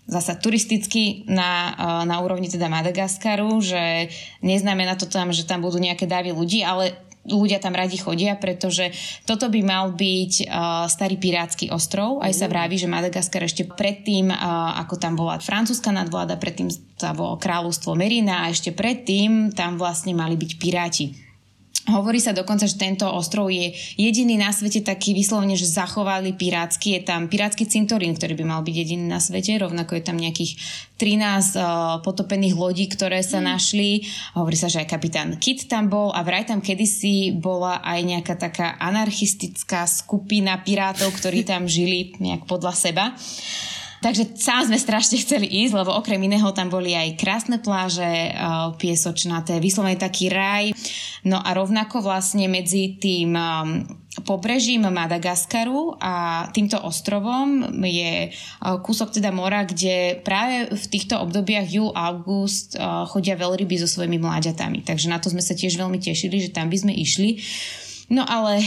zasa turisticky na, na úrovni teda Madagaskaru, že neznamená to tam, že tam budú nejaké davy ľudí, ale ľudia tam radi chodia, pretože toto by mal byť uh, starý pirátsky ostrov. Aj sa vraví, že Madagaskar ešte predtým, uh, ako tam bola francúzska nadvláda, predtým to bolo kráľovstvo Merina a ešte predtým tam vlastne mali byť piráti. Hovorí sa dokonca, že tento ostrov je jediný na svete taký vyslovene, že zachovali pirátsky. Je tam pirátsky cintorín, ktorý by mal byť jediný na svete. Rovnako je tam nejakých 13 uh, potopených lodí, ktoré sa mm. našli. Hovorí sa, že aj kapitán Kit tam bol a vraj tam kedysi bola aj nejaká taká anarchistická skupina pirátov, ktorí tam žili nejak podľa seba. Takže sám sme strašne chceli ísť, lebo okrem iného tam boli aj krásne pláže, piesočnaté, vyslovene taký raj. No a rovnako vlastne medzi tým pobrežím Madagaskaru a týmto ostrovom je kúsok teda mora, kde práve v týchto obdobiach júl, august chodia veľryby so svojimi mláďatami. Takže na to sme sa tiež veľmi tešili, že tam by sme išli. No ale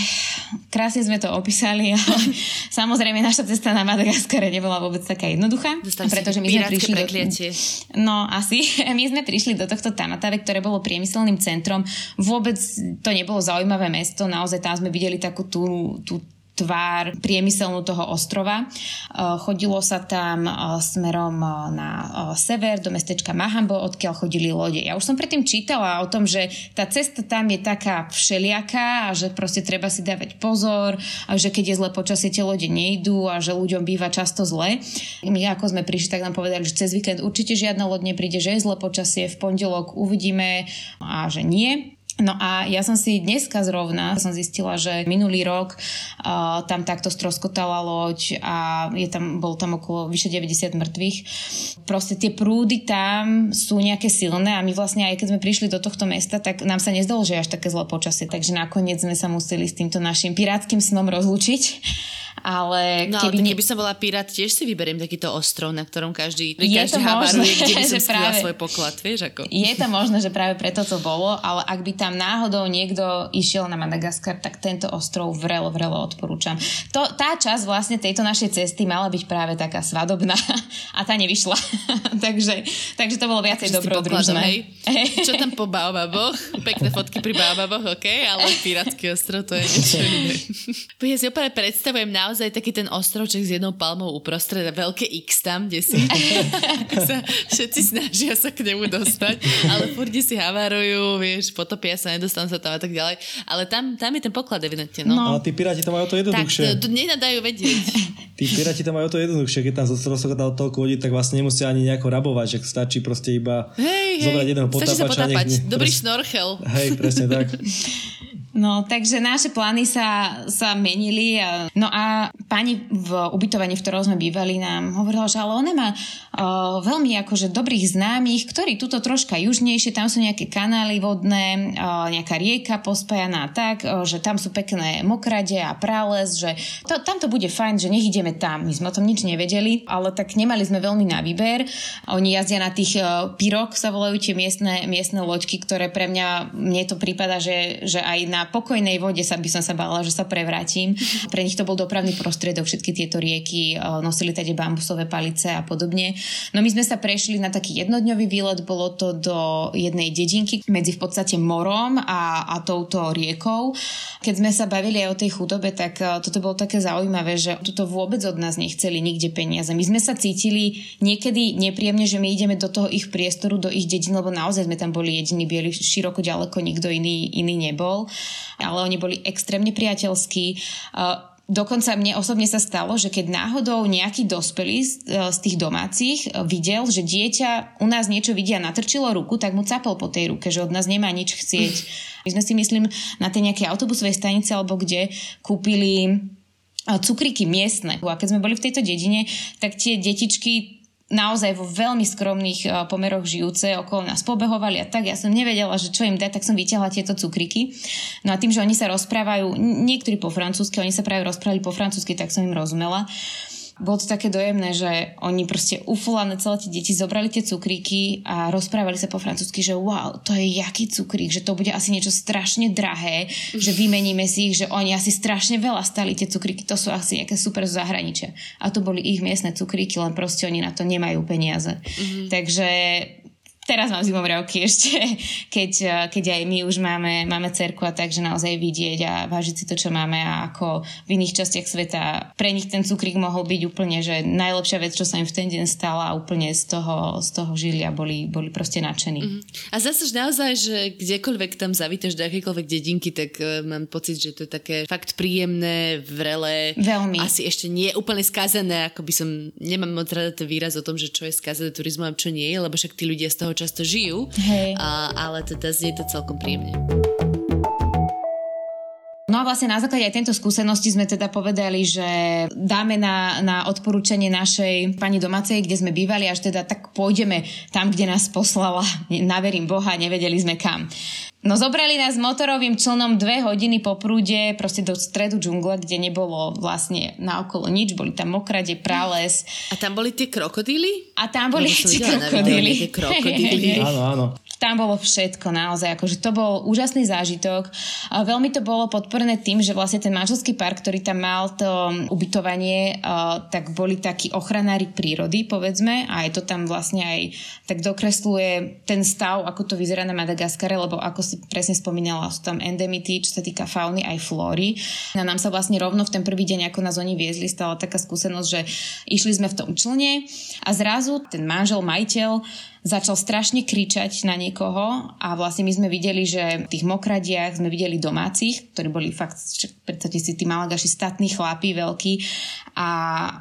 krásne sme to opísali, ale samozrejme naša cesta na Madagaskare nebola vôbec taká jednoduchá.
Dostali pretože my sme prišli do...
No asi. My sme prišli do tohto Tamatave, ktoré bolo priemyselným centrom. Vôbec to nebolo zaujímavé mesto, naozaj tam sme videli takú tú, tú tvár priemyselnú toho ostrova. E, chodilo sa tam e, smerom e, na sever do mestečka Mahambo, odkiaľ chodili lode. Ja už som predtým čítala o tom, že tá cesta tam je taká všeliaká a že proste treba si dávať pozor a že keď je zle počasie, tie lode nejdú a že ľuďom býva často zle. My ako sme prišli, tak nám povedali, že cez víkend určite žiadna loď nepríde, že je zle počasie, v pondelok uvidíme a že nie. No a ja som si dneska zrovna som zistila, že minulý rok uh, tam takto stroskotala loď a je tam, bol tam okolo vyše 90 mŕtvych. Proste tie prúdy tam sú nejaké silné a my vlastne aj keď sme prišli do tohto mesta, tak nám sa nezdalo, že je až také zlé počasie. Takže nakoniec sme sa museli s týmto našim pirátskym snom rozlučiť ale
no, keby... ale keby som bola pirát, tiež si vyberiem takýto ostrov, na ktorom každý, je každý havaruje, kde by som práve, svoj poklad, vieš ako.
Je to možné, že práve preto to bolo, ale ak by tam náhodou niekto išiel na Madagaskar, tak tento ostrov vrelo, vrelo odporúčam. To, tá časť vlastne tejto našej cesty mala byť práve taká svadobná a tá nevyšla. takže, takže to bolo viacej dobrodružné.
Čo tam po baobaboch? Pekné fotky pri baobaboch, ok, ale pirátsky ostrov to je niečo iné. Ja si opäť predstavujem naozaj naozaj taký ten ostrovček s jednou palmou uprostred a veľké X tam, kde si sa všetci snažia sa k nemu dostať, ale furt si havarujú, vieš, potopia sa, nedostanú sa tam a tak ďalej. Ale tam, tam je ten poklad evidentne. No.
no. Ale tí piráti to majú to jednoduchšie.
Tak, to, to nenadajú vedieť.
tí piráti to majú to jednoduchšie, keď tam rozsokotá toľko ľudí, tak vlastne nemusia ani nejako rabovať, že stačí proste iba hey, zobrať jedného potápača.
Dobrý šnorchel.
Hej, presne tak.
No, takže naše plány sa, sa menili. A, no a pani v ubytovaní, v ktorom sme bývali, nám hovorila, že ale ona má uh, veľmi akože dobrých známych, ktorí tuto troška južnejšie, tam sú nejaké kanály vodné, uh, nejaká rieka pospajaná tak, uh, že tam sú pekné mokrade a prales, že to, tam to bude fajn, že nech ideme tam. My sme o tom nič nevedeli, ale tak nemali sme veľmi na výber. Oni jazdia na tých uh, pirok, sa volajú tie miestne, miestne loďky, ktoré pre mňa, mne to prípada, že, že aj na na pokojnej vode sa by som sa bála, že sa prevrátim. Pre nich to bol dopravný prostriedok, všetky tieto rieky, nosili tady bambusové palice a podobne. No my sme sa prešli na taký jednodňový výlet, bolo to do jednej dedinky medzi v podstate morom a, a touto riekou. Keď sme sa bavili aj o tej chudobe, tak toto bolo také zaujímavé, že toto vôbec od nás nechceli nikde peniaze. My sme sa cítili niekedy nepríjemne, že my ideme do toho ich priestoru, do ich dedin, lebo naozaj sme tam boli jediní bieli, široko ďaleko nikto iný, iný nebol. Ale oni boli extrémne priateľskí. Dokonca mne osobne sa stalo, že keď náhodou nejaký dospelý z, z tých domácich videl, že dieťa u nás niečo vidia a natrčilo ruku, tak mu capol po tej ruke, že od nás nemá nič chcieť. My sme si myslím na tej nejakej autobusovej stanice alebo kde kúpili cukríky miestne. A keď sme boli v tejto dedine, tak tie detičky naozaj vo veľmi skromných uh, pomeroch žijúce okolo nás pobehovali a tak. Ja som nevedela, že čo im dať, tak som vyťahla tieto cukriky. No a tým, že oni sa rozprávajú, niektorí po francúzsky, oni sa práve rozprávali po francúzsky, tak som im rozumela. Bolo to také dojemné, že oni proste ufulané celé tie deti zobrali tie cukríky a rozprávali sa po francúzsky, že wow, to je jaký cukrík, že to bude asi niečo strašne drahé, že vymeníme si ich, že oni asi strašne veľa stali tie cukríky, to sú asi nejaké super z zahraničia. A to boli ich miestne cukríky, len proste oni na to nemajú peniaze. Mm-hmm. Takže teraz mám zimomriavky ešte, keď, eh, keď aj my už máme, máme cerku a takže naozaj vidieť a vážiť si to, čo máme a ako v iných častiach sveta pre nich ten cukrík mohol byť úplne, že najlepšia vec, čo sa im v ten deň stala a úplne z toho, z toho žili a boli, boli proste nadšení. Mm-hmm.
A zase naozaj, že kdekoľvek tam zavítaš do akékoľvek dedinky, tak uh, mám pocit, že to je také fakt príjemné, vrelé.
Veľmi.
Asi ešte nie úplne skazené, ako by som, nemám moc rada ten výraz o tom, že čo je skazené turizmom a čo nie, lebo však tí ľudia z toho toho často žijú,
Hej.
A, ale teda znie to celkom príjemne.
No a vlastne na základe aj tejto skúsenosti sme teda povedali, že dáme na, na odporúčanie našej pani domácej, kde sme bývali, až teda tak pôjdeme tam, kde nás poslala. Naverím Boha, nevedeli sme kam. No zobrali nás motorovým člnom dve hodiny po prúde proste do stredu džungla, kde nebolo vlastne naokolo nič, boli tam mokrade, prales.
A tam boli tie krokodíly?
A tam boli tie krokodíly.
krokodíly.
áno, áno
tam bolo všetko naozaj, akože to bol úžasný zážitok. A veľmi to bolo podporené tým, že vlastne ten manželský park, ktorý tam mal to ubytovanie, tak boli takí ochranári prírody, povedzme, a aj to tam vlastne aj tak dokresluje ten stav, ako to vyzerá na Madagaskare, lebo ako si presne spomínala, sú tam endemity, čo sa týka fauny aj flóry. A nám sa vlastne rovno v ten prvý deň, ako nás oni viezli, stala taká skúsenosť, že išli sme v tom člne a zrazu ten manžel, majiteľ začal strašne kričať na niekoho a vlastne my sme videli, že v tých mokradiach sme videli domácich, ktorí boli fakt, predstavte si, tí malagaši statní chlapí, veľkí a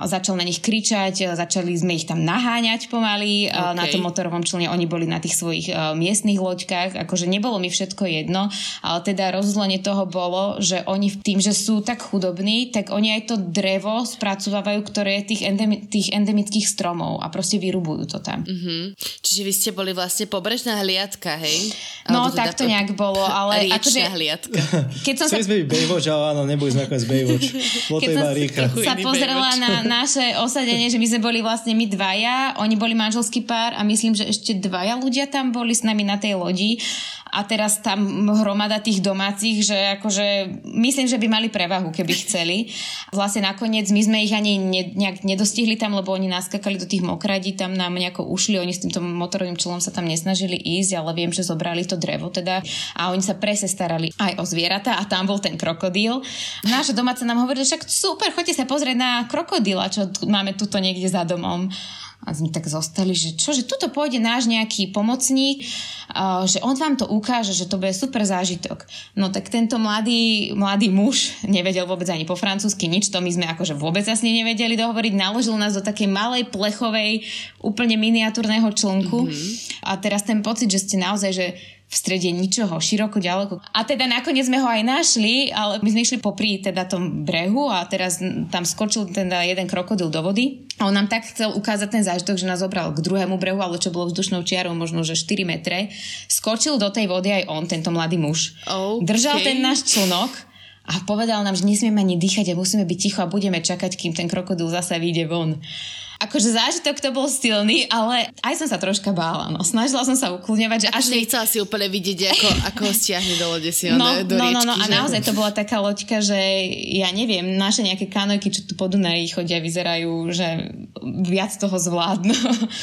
začal na nich kričať, začali sme ich tam naháňať pomaly okay. na tom motorovom člne, oni boli na tých svojich uh, miestnych loďkách, akože nebolo mi všetko jedno, ale teda rozhodlenie toho bolo, že oni tým, že sú tak chudobní, tak oni aj to drevo spracovávajú, ktoré je tých, endemi- tých endemických stromov a proste vyrubujú to tam.
Mm-hmm. Čiže vy ste boli vlastne pobrežná hliadka, hej?
No, Alebo tak to nejak bolo, ale...
Riečná akože, hliadka.
Keď som Chceli sa... sme byť Baywatch, ale áno, neboli sme ako z Baywatch. Bolo
keď som sa pozrela na naše osadenie, že my sme boli vlastne my dvaja, oni boli manželský pár a myslím, že ešte dvaja ľudia tam boli s nami na tej lodi a teraz tam hromada tých domácich, že akože myslím, že by mali prevahu, keby chceli. Vlastne nakoniec my sme ich ani ne, nejak nedostihli tam, lebo oni naskakali do tých mokradí, tam nám nejako ušli, oni s týmto motorovým člom sa tam nesnažili ísť, ale viem, že zobrali to drevo teda a oni sa presne starali aj o zvieratá a tam bol ten krokodíl. Naša domáca nám hovorí, že však super, choďte sa pozrieť na krokodíla, čo máme tuto niekde za domom. A sme tak zostali, že čo, že tuto pôjde náš nejaký pomocník, že on vám to ukáže, že to bude super zážitok. No tak tento mladý, mladý muž nevedel vôbec ani po francúzsky nič, to my sme akože vôbec jasne nevedeli dohovoriť, naložil nás do takej malej plechovej, úplne miniatúrneho člnku mm-hmm. a teraz ten pocit, že ste naozaj, že v strede ničoho, široko, ďaleko. A teda nakoniec sme ho aj našli, ale my sme išli popri teda tom brehu a teraz tam skočil teda jeden krokodil do vody. A on nám tak chcel ukázať ten zážitok, že nás zobral k druhému brehu, ale čo bolo vzdušnou čiarou možno, že 4 metre. Skočil do tej vody aj on, tento mladý muž.
Okay.
Držal ten náš člnok a povedal nám, že nesmieme ani dýchať a musíme byť ticho a budeme čakať, kým ten krokodil zase vyjde von akože zážitok to bol silný, ale aj som sa troška bála. No. Snažila som sa ukludňovať, že
až... nechcela si úplne vidieť, ako, ako stiahne do lode si no, do
no,
riečky,
no, no,
a
naozaj to bola taká loďka, že ja neviem, naše nejaké kanojky, čo tu po Dunaji chodia, vyzerajú, že viac toho zvládnu.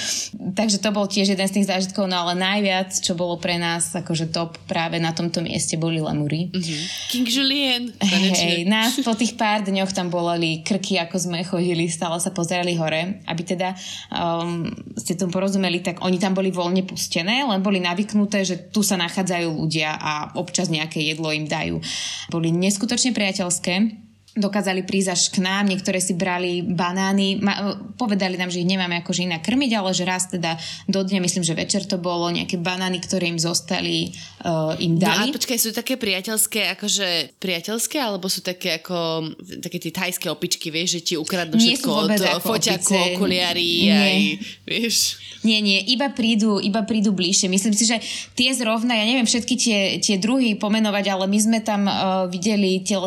Takže to bol tiež jeden z tých zážitkov, no ale najviac, čo bolo pre nás akože top práve na tomto mieste boli lemúry.
Mm-hmm. King Julien.
Hej, nás po tých pár dňoch tam boleli krky, ako sme chodili, stále sa pozerali hore aby teda um, ste tomu porozumeli, tak oni tam boli voľne pustené, len boli navyknuté, že tu sa nachádzajú ľudia a občas nejaké jedlo im dajú. Boli neskutočne priateľské dokázali prísť až k nám, niektoré si brali banány, ma, povedali nám, že ich nemáme akože inak krmiť, ale že raz teda do dňa, myslím, že večer to bolo, nejaké banány, ktoré im zostali, uh, im dali.
No a počkaj, sú také priateľské, akože priateľské, alebo sú také ako také tie thajské opičky, vieš, že ti ukradnú
Nie
všetko od foťaku, okuliari, aj, vieš.
Nie, nie, iba prídu, iba prídu bližšie. Myslím si, že tie zrovna, ja neviem všetky tie, tie druhy pomenovať, ale my sme tam uh, videli tie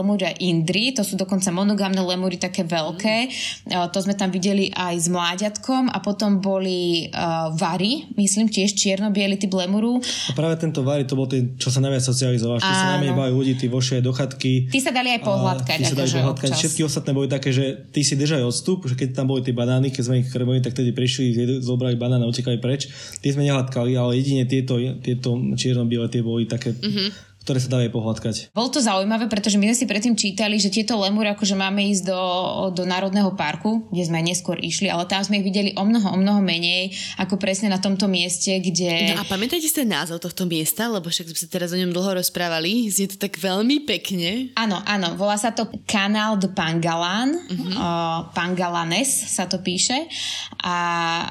Indry, to sú dokonca monogamné lemúry také veľké. Mm. To sme tam videli aj s mláďatkom a potom boli uh, vary, myslím tiež čierno biely typ lemuru.
A práve tento vary, to bol ten, čo sa najviac socializoval. Tí sa najmenej bali ľudí, tí vošie do chatky.
Tí sa dali aj pohľadkať. Tí sa dali
akože pohľadkať. Všetky ostatné boli také, že tí si držali odstup, že keď tam boli tie banány, keď sme ich krmili, tak tedy prišli, zobrali banán a utekali preč. Tie sme nehladkali, ale jedine tieto, tieto čierno-biele tie boli také mm-hmm ktoré sa dajú pohľadkať.
Bolo to zaujímavé, pretože my sme si predtým čítali, že tieto lemúry akože máme ísť do, do Národného parku, kde sme neskôr išli, ale tam sme ich videli o mnoho, o mnoho menej ako presne na tomto mieste, kde...
No a pamätáte si ten názov tohto miesta, lebo však sme sa teraz o ňom dlho rozprávali, je to tak veľmi pekne.
Áno, áno, volá sa to Canal de Pangalan, uh-huh. uh, Pangalanes sa to píše a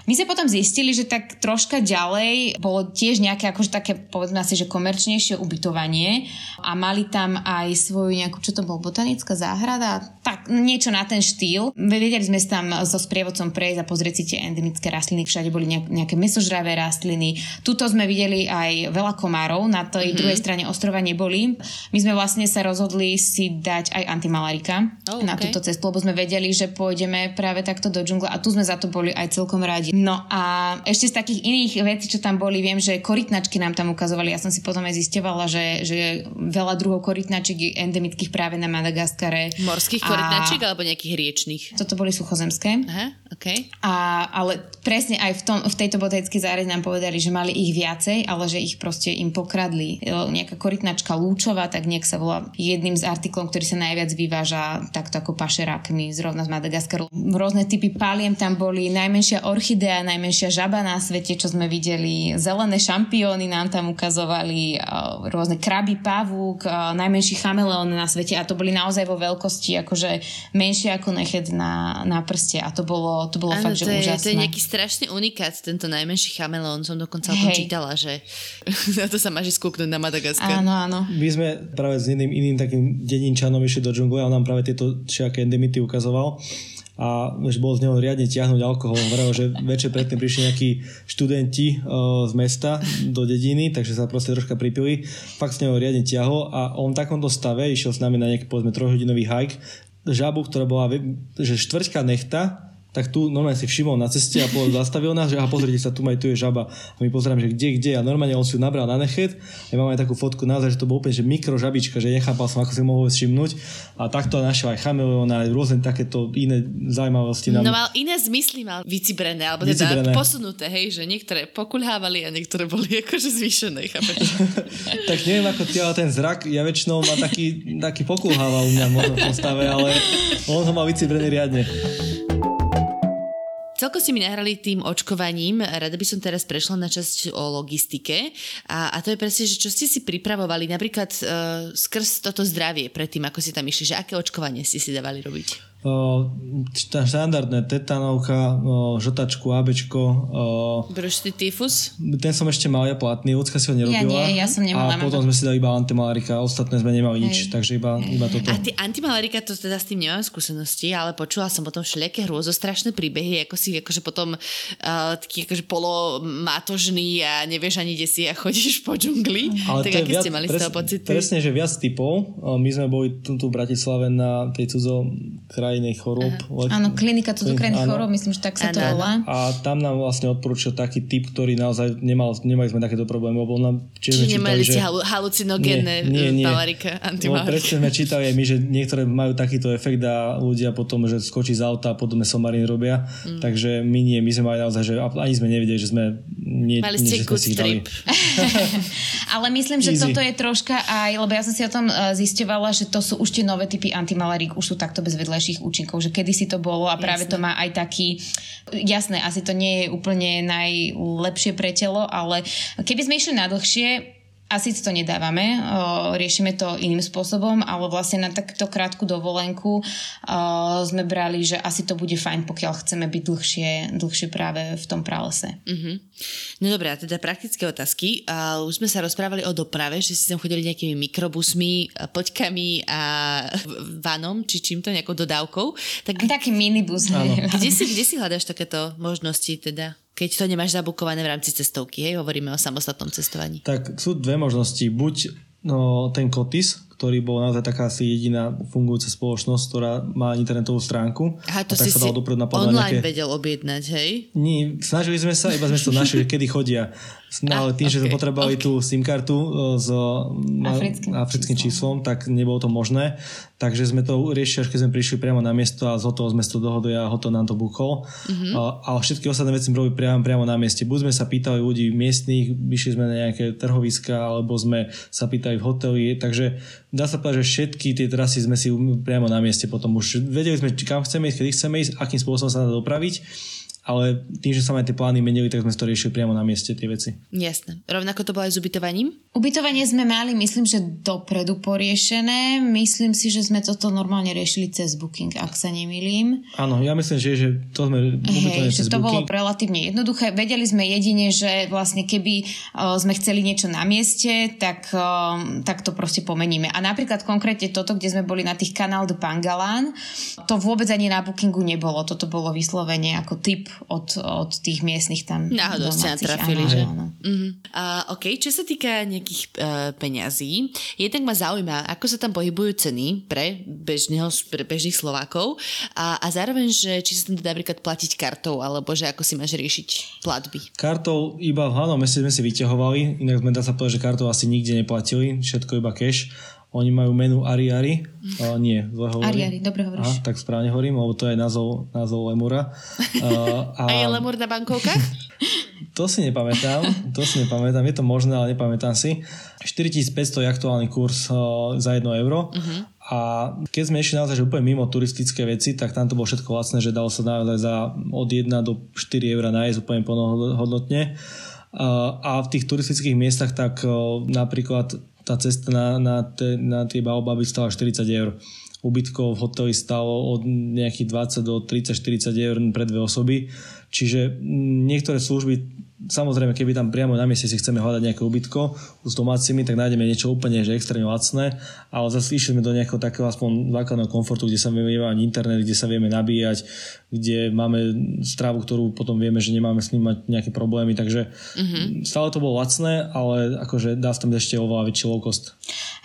my sme potom zistili, že tak troška ďalej bolo tiež nejaké akože také povedzme asi, že komerčnejšie ubytovanie nie. A mali tam aj svoju nejakú, čo to bol, botanická záhrada? Tak, niečo na ten štýl. Vedeli sme tam so sprievodcom prejsť a pozrieť si tie endemické rastliny. Všade boli nejaké mesožravé rastliny. Tuto sme videli aj veľa komárov, na tej mm-hmm. druhej strane ostrova neboli. My sme vlastne sa rozhodli si dať aj antimalarika oh, okay. na túto cestu, lebo sme vedeli, že pôjdeme práve takto do džungle a tu sme za to boli aj celkom radi. No a ešte z takých iných vecí, čo tam boli, viem, že korytnačky nám tam ukazovali. Ja som si potom aj zistovala, že, že je veľa druhov korytnačiek endemických práve na Madagaskare.
Morských korytnačiek alebo nejakých riečných?
Toto boli suchozemské.
Aha, okay.
A, ale presne aj v, tom, v tejto botanickej záhrade nám povedali, že mali ich viacej, ale že ich proste im pokradli. Nejaká korytnačka lúčová, tak nejak sa volá jedným z artiklov, ktorý sa najviac vyváža takto ako pašerákmi zrovna z Madagaskaru. Rôzne typy paliem tam boli, najmenšia orchidea, najmenšia žaba na svete, čo sme videli, zelené šampióny nám tam ukazovali, rôzne krab kraby, pavúk, najmenší chameleón na svete a to boli naozaj vo veľkosti akože menšie ako nechet na, na prste a to bolo, to bolo ano, fakt,
to
že
je,
úžasné.
To je nejaký strašný unikát, tento najmenší chameleón, som dokonca hey. čítala, že na to sa máš skúknuť na Madagaskar.
Áno, áno.
My sme práve s jedným iným takým dedinčanom išli do džungle a on nám práve tieto všaké endemity ukazoval a že bol z neho riadne tiahnuť alkohol. Hovoril, že večer predtým prišli nejakí študenti uh, z mesta do dediny, takže sa proste troška pripili. Fakt z neho riadne tiahol a on v takomto stave išiel s nami na nejaký povedzme trojhodinový hike žabu, ktorá bola že štvrťka nechta tak tu normálne si všimol na ceste a zastavil nás, že aha, pozrite sa, tu, maj, tu je žaba. A my pozerám, že kde, kde. A normálne on si ju nabral na nechet. A mám aj takú fotku naozaj, že to bolo úplne že mikro žabička, že nechápal som, ako si mohol všimnúť. A takto našiel aj chameleona, aj rôzne takéto iné zaujímavosti.
No mal iné zmysly, mal vycibrené, alebo teda vycibrené. posunuté, hej, že niektoré pokulhávali a niektoré boli akože zvýšené, chápeš?
tak neviem, ako ty, ale ten zrak, ja väčšinou ma taký, taký pokulháva u mňa možno v tom stave, ale on ho mal vycibrený riadne.
Celko si mi nahrali tým očkovaním. Rada by som teraz prešla na časť o logistike. A, a to je presne, že čo ste si pripravovali napríklad uh, skrz toto zdravie predtým, ako si tam išli, že aké očkovanie ste si dávali robiť?
Tá štandardné tetanovka, žotačku, ABčko.
Bršný tyfus?
Ten som ešte mal ja platný, ľudská si ho nerobila.
Ja nie, ja som nemala.
A potom sme si dali iba antimalarika, ostatné sme nemali Hej. nič, takže iba, iba toto.
A ty antimalarika, to teda s tým nemám skúsenosti, ale počula som potom všelijaké strašné príbehy, ako si akože potom uh, taký akože polomátožný a nevieš ani kde si a chodíš po džungli. Ale tak aký viac, ste mali
pres,
z toho pocity?
Presne, že viac typov. My sme boli tu, tu v Bratislave na tej cudzo kraj cudokrajných chorób.
Áno, klinika cudokrajných chorób, myslím, že tak sa to volá.
A tam nám vlastne odporúčil taký typ, ktorý naozaj nemal, nemali sme takéto problémy, lebo nám
Čiže nemali ste že... halucinogénne nie, nie, nie. palarika,
presne sme čítali aj my, že niektoré majú takýto efekt a ľudia potom, že skočí z auta a podobne somarín robia. Mm. Takže my nie, my sme mali naozaj, že ani sme nevedeli, že sme nie,
Mali ste nie, good trip.
Ale myslím, že Easy. toto je troška aj, lebo ja som si o tom uh, zisťovala, že to sú už tie nové typy antimalarík, už sú takto bez vedľajších účinkov, že kedy si to bolo a práve jasné. to má aj taký, jasné, asi to nie je úplne najlepšie pre telo, ale keby sme išli na dlhšie, asi to nedávame, riešime to iným spôsobom, ale vlastne na takto krátku dovolenku sme brali, že asi to bude fajn, pokiaľ chceme byť dlhšie, dlhšie práve v tom pralese.
Mm-hmm. No dobré, a teda praktické otázky. Už sme sa rozprávali o doprave, že si sem chodili nejakými mikrobusmi, poďkami a vanom, či čím to, nejakou dodávkou.
Tak... Taký minibus.
Kde si, kde si hľadáš takéto možnosti teda? Keď to nemáš zabukované v rámci cestovky, hej, hovoríme o samostatnom cestovaní.
Tak sú dve možnosti. Buď no, ten Kotis, ktorý bol naozaj taká asi jediná fungujúca spoločnosť, ktorá má internetovú stránku.
Aha, to a tak si sa dal dopredu online nejaké... vedel objednať, hej?
Nie, snažili sme sa, iba sme to našli, kedy chodia. No, ale tým, okay, že sme potrebovali okay. tú SIM kartu e, s africkým, africkým číslom, tak nebolo to možné. Takže sme to riešili, až keď sme prišli priamo na miesto a z hotovo sme to dohodli a hotovo nám to bukol. Mm-hmm. A, všetky ostatné veci sme robili priamo, priamo na mieste. Buď sme sa pýtali ľudí miestných, vyšli sme na nejaké trhoviska, alebo sme sa pýtali v hoteli. Takže dá sa povedať, že všetky tie trasy sme si priamo na mieste potom už vedeli sme, kam chceme ísť, kedy chceme ísť, akým spôsobom sa dá dopraviť ale tým, že sa aj tie plány menili, tak sme to riešili priamo na mieste tie veci.
Jasné. Rovnako to bolo aj s ubytovaním?
Ubytovanie sme mali, myslím, že dopredu poriešené. Myslím si, že sme toto normálne riešili cez Booking, ak sa nemýlim.
Áno, ja myslím, že, že to sme
Hej, cez že to booking. bolo relatívne jednoduché. Vedeli sme jedine, že vlastne keby uh, sme chceli niečo na mieste, tak, uh, tak to proste pomeníme. A napríklad konkrétne toto, kde sme boli na tých kanál de Pangalán, to vôbec ani na Bookingu nebolo. Toto bolo vyslovene ako typ od, od tých miestnych tam.
Náhodou ste natrafili, že? Áno. Uh-huh. Uh, OK, čo sa týka nejakých uh, peňazí, jednak ma zaujíma, ako sa tam pohybujú ceny pre, bežného, pre bežných Slovákov a, a zároveň, že či sa tam dá napríklad platiť kartou, alebo že ako si máš riešiť platby.
Kartou iba v hlavnom meste sme si vyťahovali, inak sme dá sa povedať, že kartou asi nikde neplatili, všetko iba cash oni majú menu Ari Ari. Uh, nie, zle hovorím.
Ari Ari, dobre hovoríš. Aha,
tak správne hovorím, lebo to je názov, názov Lemura.
Uh, a... a je Lemur na bankovkách?
to si nepamätám, to si nepamätám, je to možné, ale nepamätám si. 4500 je aktuálny kurz uh, za 1 euro. Uh-huh. A keď sme išli naozaj že úplne mimo turistické veci, tak tam to bolo všetko lacné, že dalo sa naozaj za od 1 do 4 eur nájsť úplne plnohodnotne. A v tých turistických miestach tak napríklad tá cesta na, na, te, na tie baobaby stala 40 eur. Ubytkov v hoteli stalo od nejakých 20 do 30-40 eur pre dve osoby. Čiže niektoré služby Samozrejme, keby tam priamo na mieste si chceme hľadať nejaké ubytko s domácimi, tak nájdeme niečo úplne že extrémne lacné, ale zase išli sme do nejakého takého aspoň základného komfortu, kde sa vieme mať internet, kde sa vieme nabíjať, kde máme stravu, ktorú potom vieme, že nemáme s ním mať nejaké problémy, takže mm-hmm. stále to bolo lacné, ale akože dá sa tam ešte oveľa väčší low cost.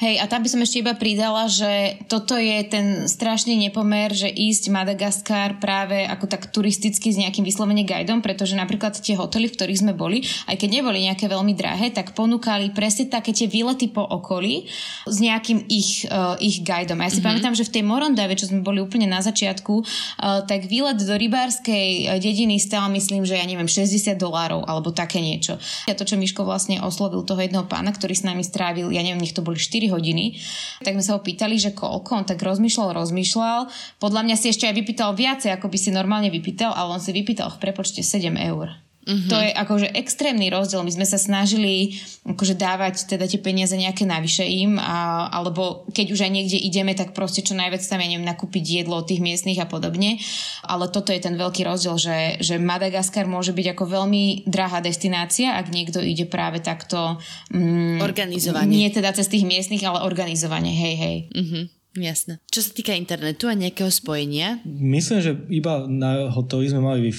Hej, a tam by som ešte iba pridala, že toto je ten strašný nepomer, že ísť Madagaskar práve ako tak turisticky s nejakým vyslovene guidom, pretože napríklad tie hotely, v ktorých sme boli, aj keď neboli nejaké veľmi drahé, tak ponúkali presne také tie výlety po okolí s nejakým ich, uh, ich guidom. A ja si mm-hmm. pamätám, že v tej Morondave, čo sme boli úplne na začiatku, uh, tak výlet do rybárskej uh, dediny stal, myslím, že ja neviem, 60 dolárov alebo také niečo. A to, čo Miško vlastne oslovil toho jedného pána, ktorý s nami strávil, ja neviem, nech to boli 4 hodiny, tak sme sa ho pýtali, že koľko, on tak rozmýšľal, rozmýšľal. Podľa mňa si ešte aj vypýtal viacej, ako by si normálne vypýtal, ale on si vypýtal v prepočte 7 eur. Mm-hmm. To je akože extrémny rozdiel. My sme sa snažili akože dávať teda tie peniaze nejaké navyše im, a, alebo keď už aj niekde ideme, tak proste čo najviac tam, ja neviem, nakúpiť jedlo od tých miestnych a podobne. Ale toto je ten veľký rozdiel, že, že Madagaskar môže byť ako veľmi drahá destinácia, ak niekto ide práve takto...
Mm, organizovanie.
Nie teda cez tých miestnych, ale organizovanie, hej, hej.
Mm-hmm. Jasné. Čo sa týka internetu a nejakého spojenia?
Myslím, že iba na hoteli sme mali wi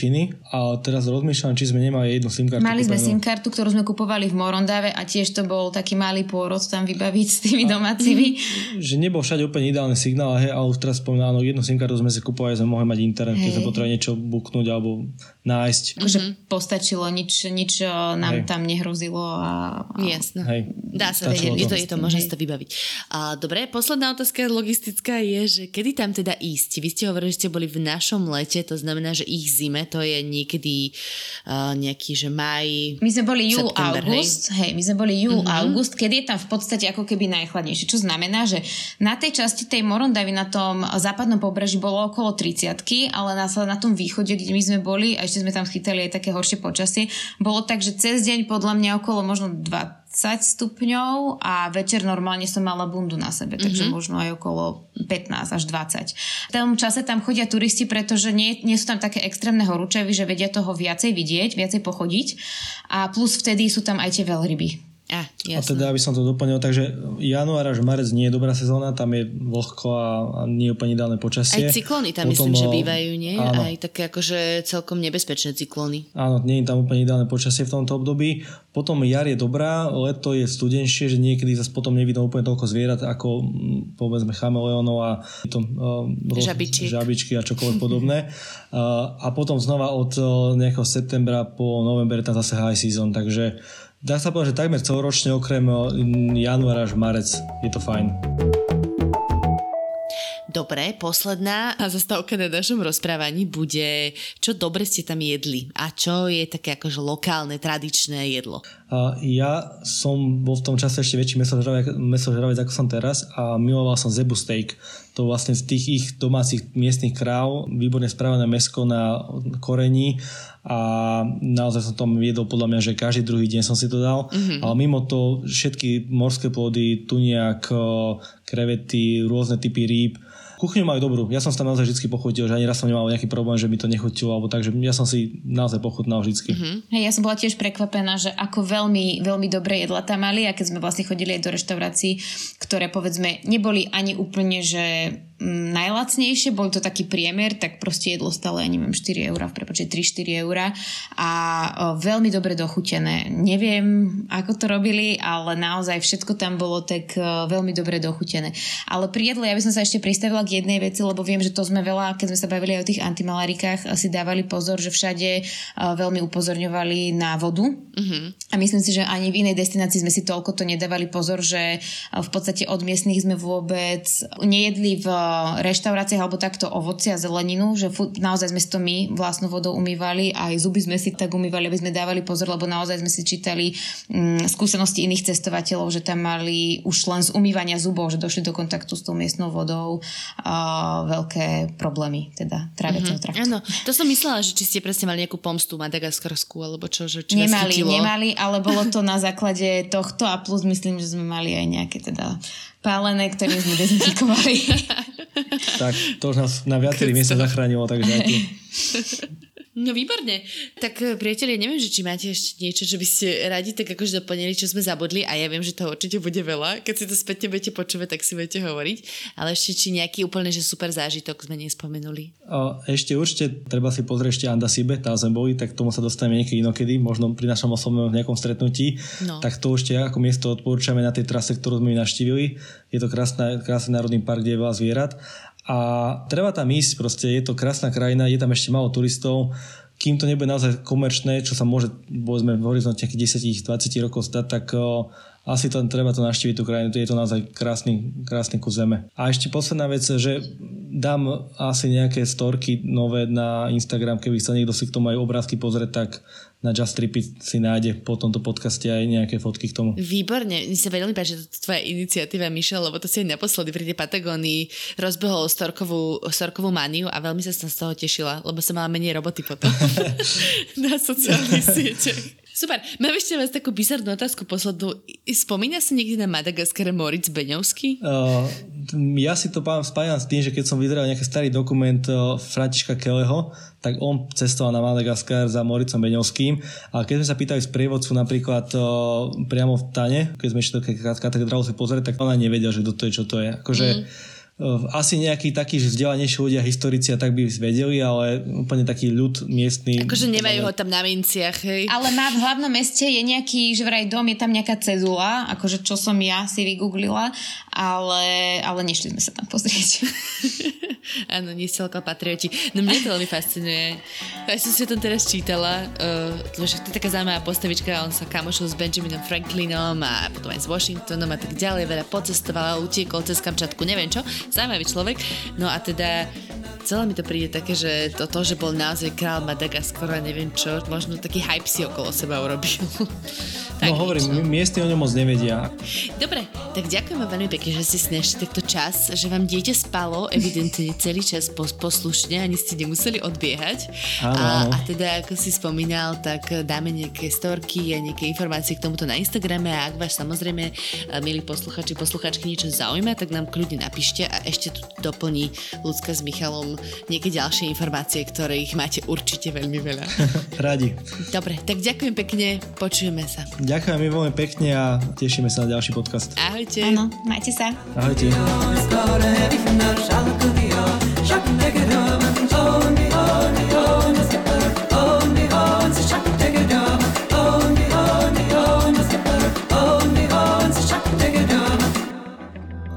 a teraz rozmýšľam, či sme nemali jednu SIM kartu.
Mali sme SIM kartu, ktorú sme kupovali v Morondave a tiež to bol taký malý pôrod tam vybaviť s tými domácimi.
Že nebol všade úplne ideálny signál, hej, ale už teraz spomínam, jednu SIM kartu sme si kupovali, sme mohli mať internet, keď sme potrebovali niečo buknúť alebo nájsť.
Akože mm-hmm. postačilo, nič, nič eh, nám hej. tam nehrozilo. A, a...
Hej. Dá sa vedieť, je to, je to možné to vybaviť. A, dobre, posledná otázka logistická je, že kedy tam teda ísť? Vy ste hovorili, že ste boli v našom lete, to znamená, že ich zime, to je niekedy uh, nejaký, že maj,
My sme boli júl, august, hej. hej, my sme boli júl, uh-huh. august, kedy je tam v podstate ako keby najchladnejšie. Čo znamená, že na tej časti tej Morondavy na tom západnom pobreží bolo okolo 30 ale na, na tom východe, kde my sme boli, a ešte sme tam chytali aj také horšie počasie, bolo tak, že cez deň podľa mňa okolo možno 2 stupňov a večer normálne som mala bundu na sebe, takže mm-hmm. možno aj okolo 15 až 20. V tom čase tam chodia turisti, pretože nie, nie sú tam také extrémne horúčavy, že vedia toho viacej vidieť, viacej pochodiť a plus vtedy sú tam aj tie veľryby.
A,
a teda, aby som to doplnil, takže január až marec nie je dobrá sezóna, tam je vlhko a, a nie je úplne ideálne počasie.
Aj cyklóny tam Potom, myslím, že bývajú, nie? Áno. Aj také akože celkom nebezpečné cyklóny.
Áno, nie je tam úplne ideálne počasie v tomto období. Potom jar je dobrá, leto je studenšie, že niekedy zase potom nevidno úplne toľko zvierat ako povedzme chameleónov a to, uh, žabičky a čokoľvek podobné. Uh, a potom znova od uh, nejakého septembra po november tam zase high season, takže Dá sa povedať, že takmer celoročne okrem januára až marec je to fajn.
Dobre, posledná zastávka na našom rozprávaní bude, čo dobre ste tam jedli a čo je také akože lokálne, tradičné jedlo.
A ja som bol v tom čase ešte väčší mesožravec ako som teraz a miloval som zebu steak. To vlastne z tých ich domácich miestnych kráv, výborne správané mesko na korení a naozaj som tam viedol podľa mňa, že každý druhý deň som si to dal, mm-hmm. ale mimo to všetky morské plody, tuniak, krevety, rôzne typy rýb, Kuchyňu majú dobrú. Ja som sa tam naozaj vždy pochutil, že ani raz som nemal nejaký problém, že by to nechutilo, alebo tak, že ja som si naozaj pochutnal vždy.
Mm-hmm. Hey, ja som bola tiež prekvapená, že ako veľmi, veľmi dobré jedla tam mali a keď sme vlastne chodili aj do reštaurácií, ktoré povedzme neboli ani úplne, že najlacnejšie, bol to taký priemer, tak proste jedlo stále, ja neviem, 4 eurá, v prepočte 3-4 eurá a veľmi dobre dochutené. Neviem, ako to robili, ale naozaj všetko tam bolo tak veľmi dobre dochutené. Ale pri jedle, ja by som sa ešte pristavila k jednej veci, lebo viem, že to sme veľa, keď sme sa bavili aj o tých antimalarikách, si dávali pozor, že všade veľmi upozorňovali na vodu. Mm-hmm. A myslím si, že ani v inej destinácii sme si toľko to nedávali pozor, že v podstate od miestnych sme vôbec nejedli v reštauráciách alebo takto ovoci a zeleninu, že naozaj sme si to my vlastnou vodou umývali, aj zuby sme si tak umývali, aby sme dávali pozor, lebo naozaj sme si čítali mm, skúsenosti iných cestovateľov, že tam mali už len z umývania zubov, že došli do kontaktu s tou miestnou vodou a veľké problémy, teda tráviaceho mm-hmm. traktu.
Áno, to som myslela, že či ste presne mali nejakú pomstu madagaskarskú, alebo čo, že či
Nemali, nemali, ale bolo to na základe tohto a plus myslím, že sme mali aj nejaké teda pálené, ktoré sme dezinfikovali.
tak to už nás na viacerých miestach zachránilo, takže aj tu.
No výborne. Tak eh, priatelia, neviem, že či máte ešte niečo, že by ste radi tak akože doplnili, čo sme zabudli a ja viem, že toho určite bude veľa. Keď si to spätne budete počúvať, tak si budete hovoriť. Ale ešte či nejaký úplne, že super zážitok sme nespomenuli.
A ešte určite treba si pozrieť ešte Andasibe, tam sme boli, tak tomu sa dostaneme niekedy inokedy, možno pri našom osobnom nejakom stretnutí. No. Tak to ešte ako miesto odporúčame na tej trase, ktorú sme navštívili. Je to krásny, krásny národný park, kde je veľa zvierat a treba tam ísť, proste je to krásna krajina, je tam ešte málo turistov, kým to nebude naozaj komerčné, čo sa môže povedzme v horizonte 10-20 rokov stať, tak o, asi to treba to naštíviť tú krajinu, je to naozaj krásny, krásny kus zeme. A ešte posledná vec, že dám asi nejaké storky nové na Instagram, keby chcel niekto si k tomu aj obrázky pozrieť, tak na Just Tripy si nájde po tomto podcaste aj nejaké fotky k tomu.
Výborne, mi sa veľmi páči, tvoja iniciatíva, Michel, lebo to si aj naposledy pri tej Patagónii rozbehol storkovú, storkovú maniu a veľmi sa som z toho tešila, lebo som mala menej roboty potom na sociálnych sieťach. Super. Mám ešte vás takú bizarnú otázku poslednú. Spomína sa niekde na Madagaskare Moritz Beňovský? Uh,
ja si to spájam s tým, že keď som vyzeral nejaký starý dokument uh, Františka Keleho, tak on cestoval na Madagaskar za Moricom Beňovským a keď sme sa pýtali z prievodcu napríklad uh, priamo v Tane, keď sme išli do katedrálu si pozrieť, tak ona nevedela, že kto to je, čo to je. Akože mm asi nejakí takí vzdelanejší ľudia, historici a tak by vedeli, ale úplne taký ľud miestny.
Akože nemajú ho tam na minciach, hej.
Ale má v hlavnom meste je nejaký, že vraj dom, je tam nejaká cezula, akože čo som ja si vygooglila, ale, ale nešli sme sa tam pozrieť.
Áno, nie celko patrioti. No mne to veľmi fascinuje. Ja som si o tom teraz čítala, uh, lebo to je taká zaujímavá postavička, on sa kamošil s Benjaminom Franklinom a potom aj s Washingtonom a tak ďalej, veľa pocestoval, utiekol cez Kamčatku, neviem čo zaujímavý človek. No a teda celé mi to príde také, že toto, že bol naozaj král Madagaskara, neviem čo, možno taký hype si okolo seba urobil.
tak no hovorím, miestni o ňom moc nevedia.
Dobre, tak ďakujem vám veľmi pekne, že ste si našli takto čas, že vám dieťa spalo evidentne celý čas poslušne, ani ste nemuseli odbiehať.
Áno,
a, a teda, ako si spomínal, tak dáme nejaké storky a nejaké informácie k tomuto na Instagrame a ak vás samozrejme, milí posluchači, posluchačky, niečo zaujíma, tak nám kľudne napíšte a ešte tu doplní ľudská s Michalom nejaké ďalšie informácie, ktoré ich máte určite veľmi veľa.
Radi.
Dobre, tak ďakujem pekne, počujeme sa.
Ďakujem mi veľmi pekne a tešíme sa na ďalší podcast.
Ahojte.
Áno, majte sa.
Ahojte.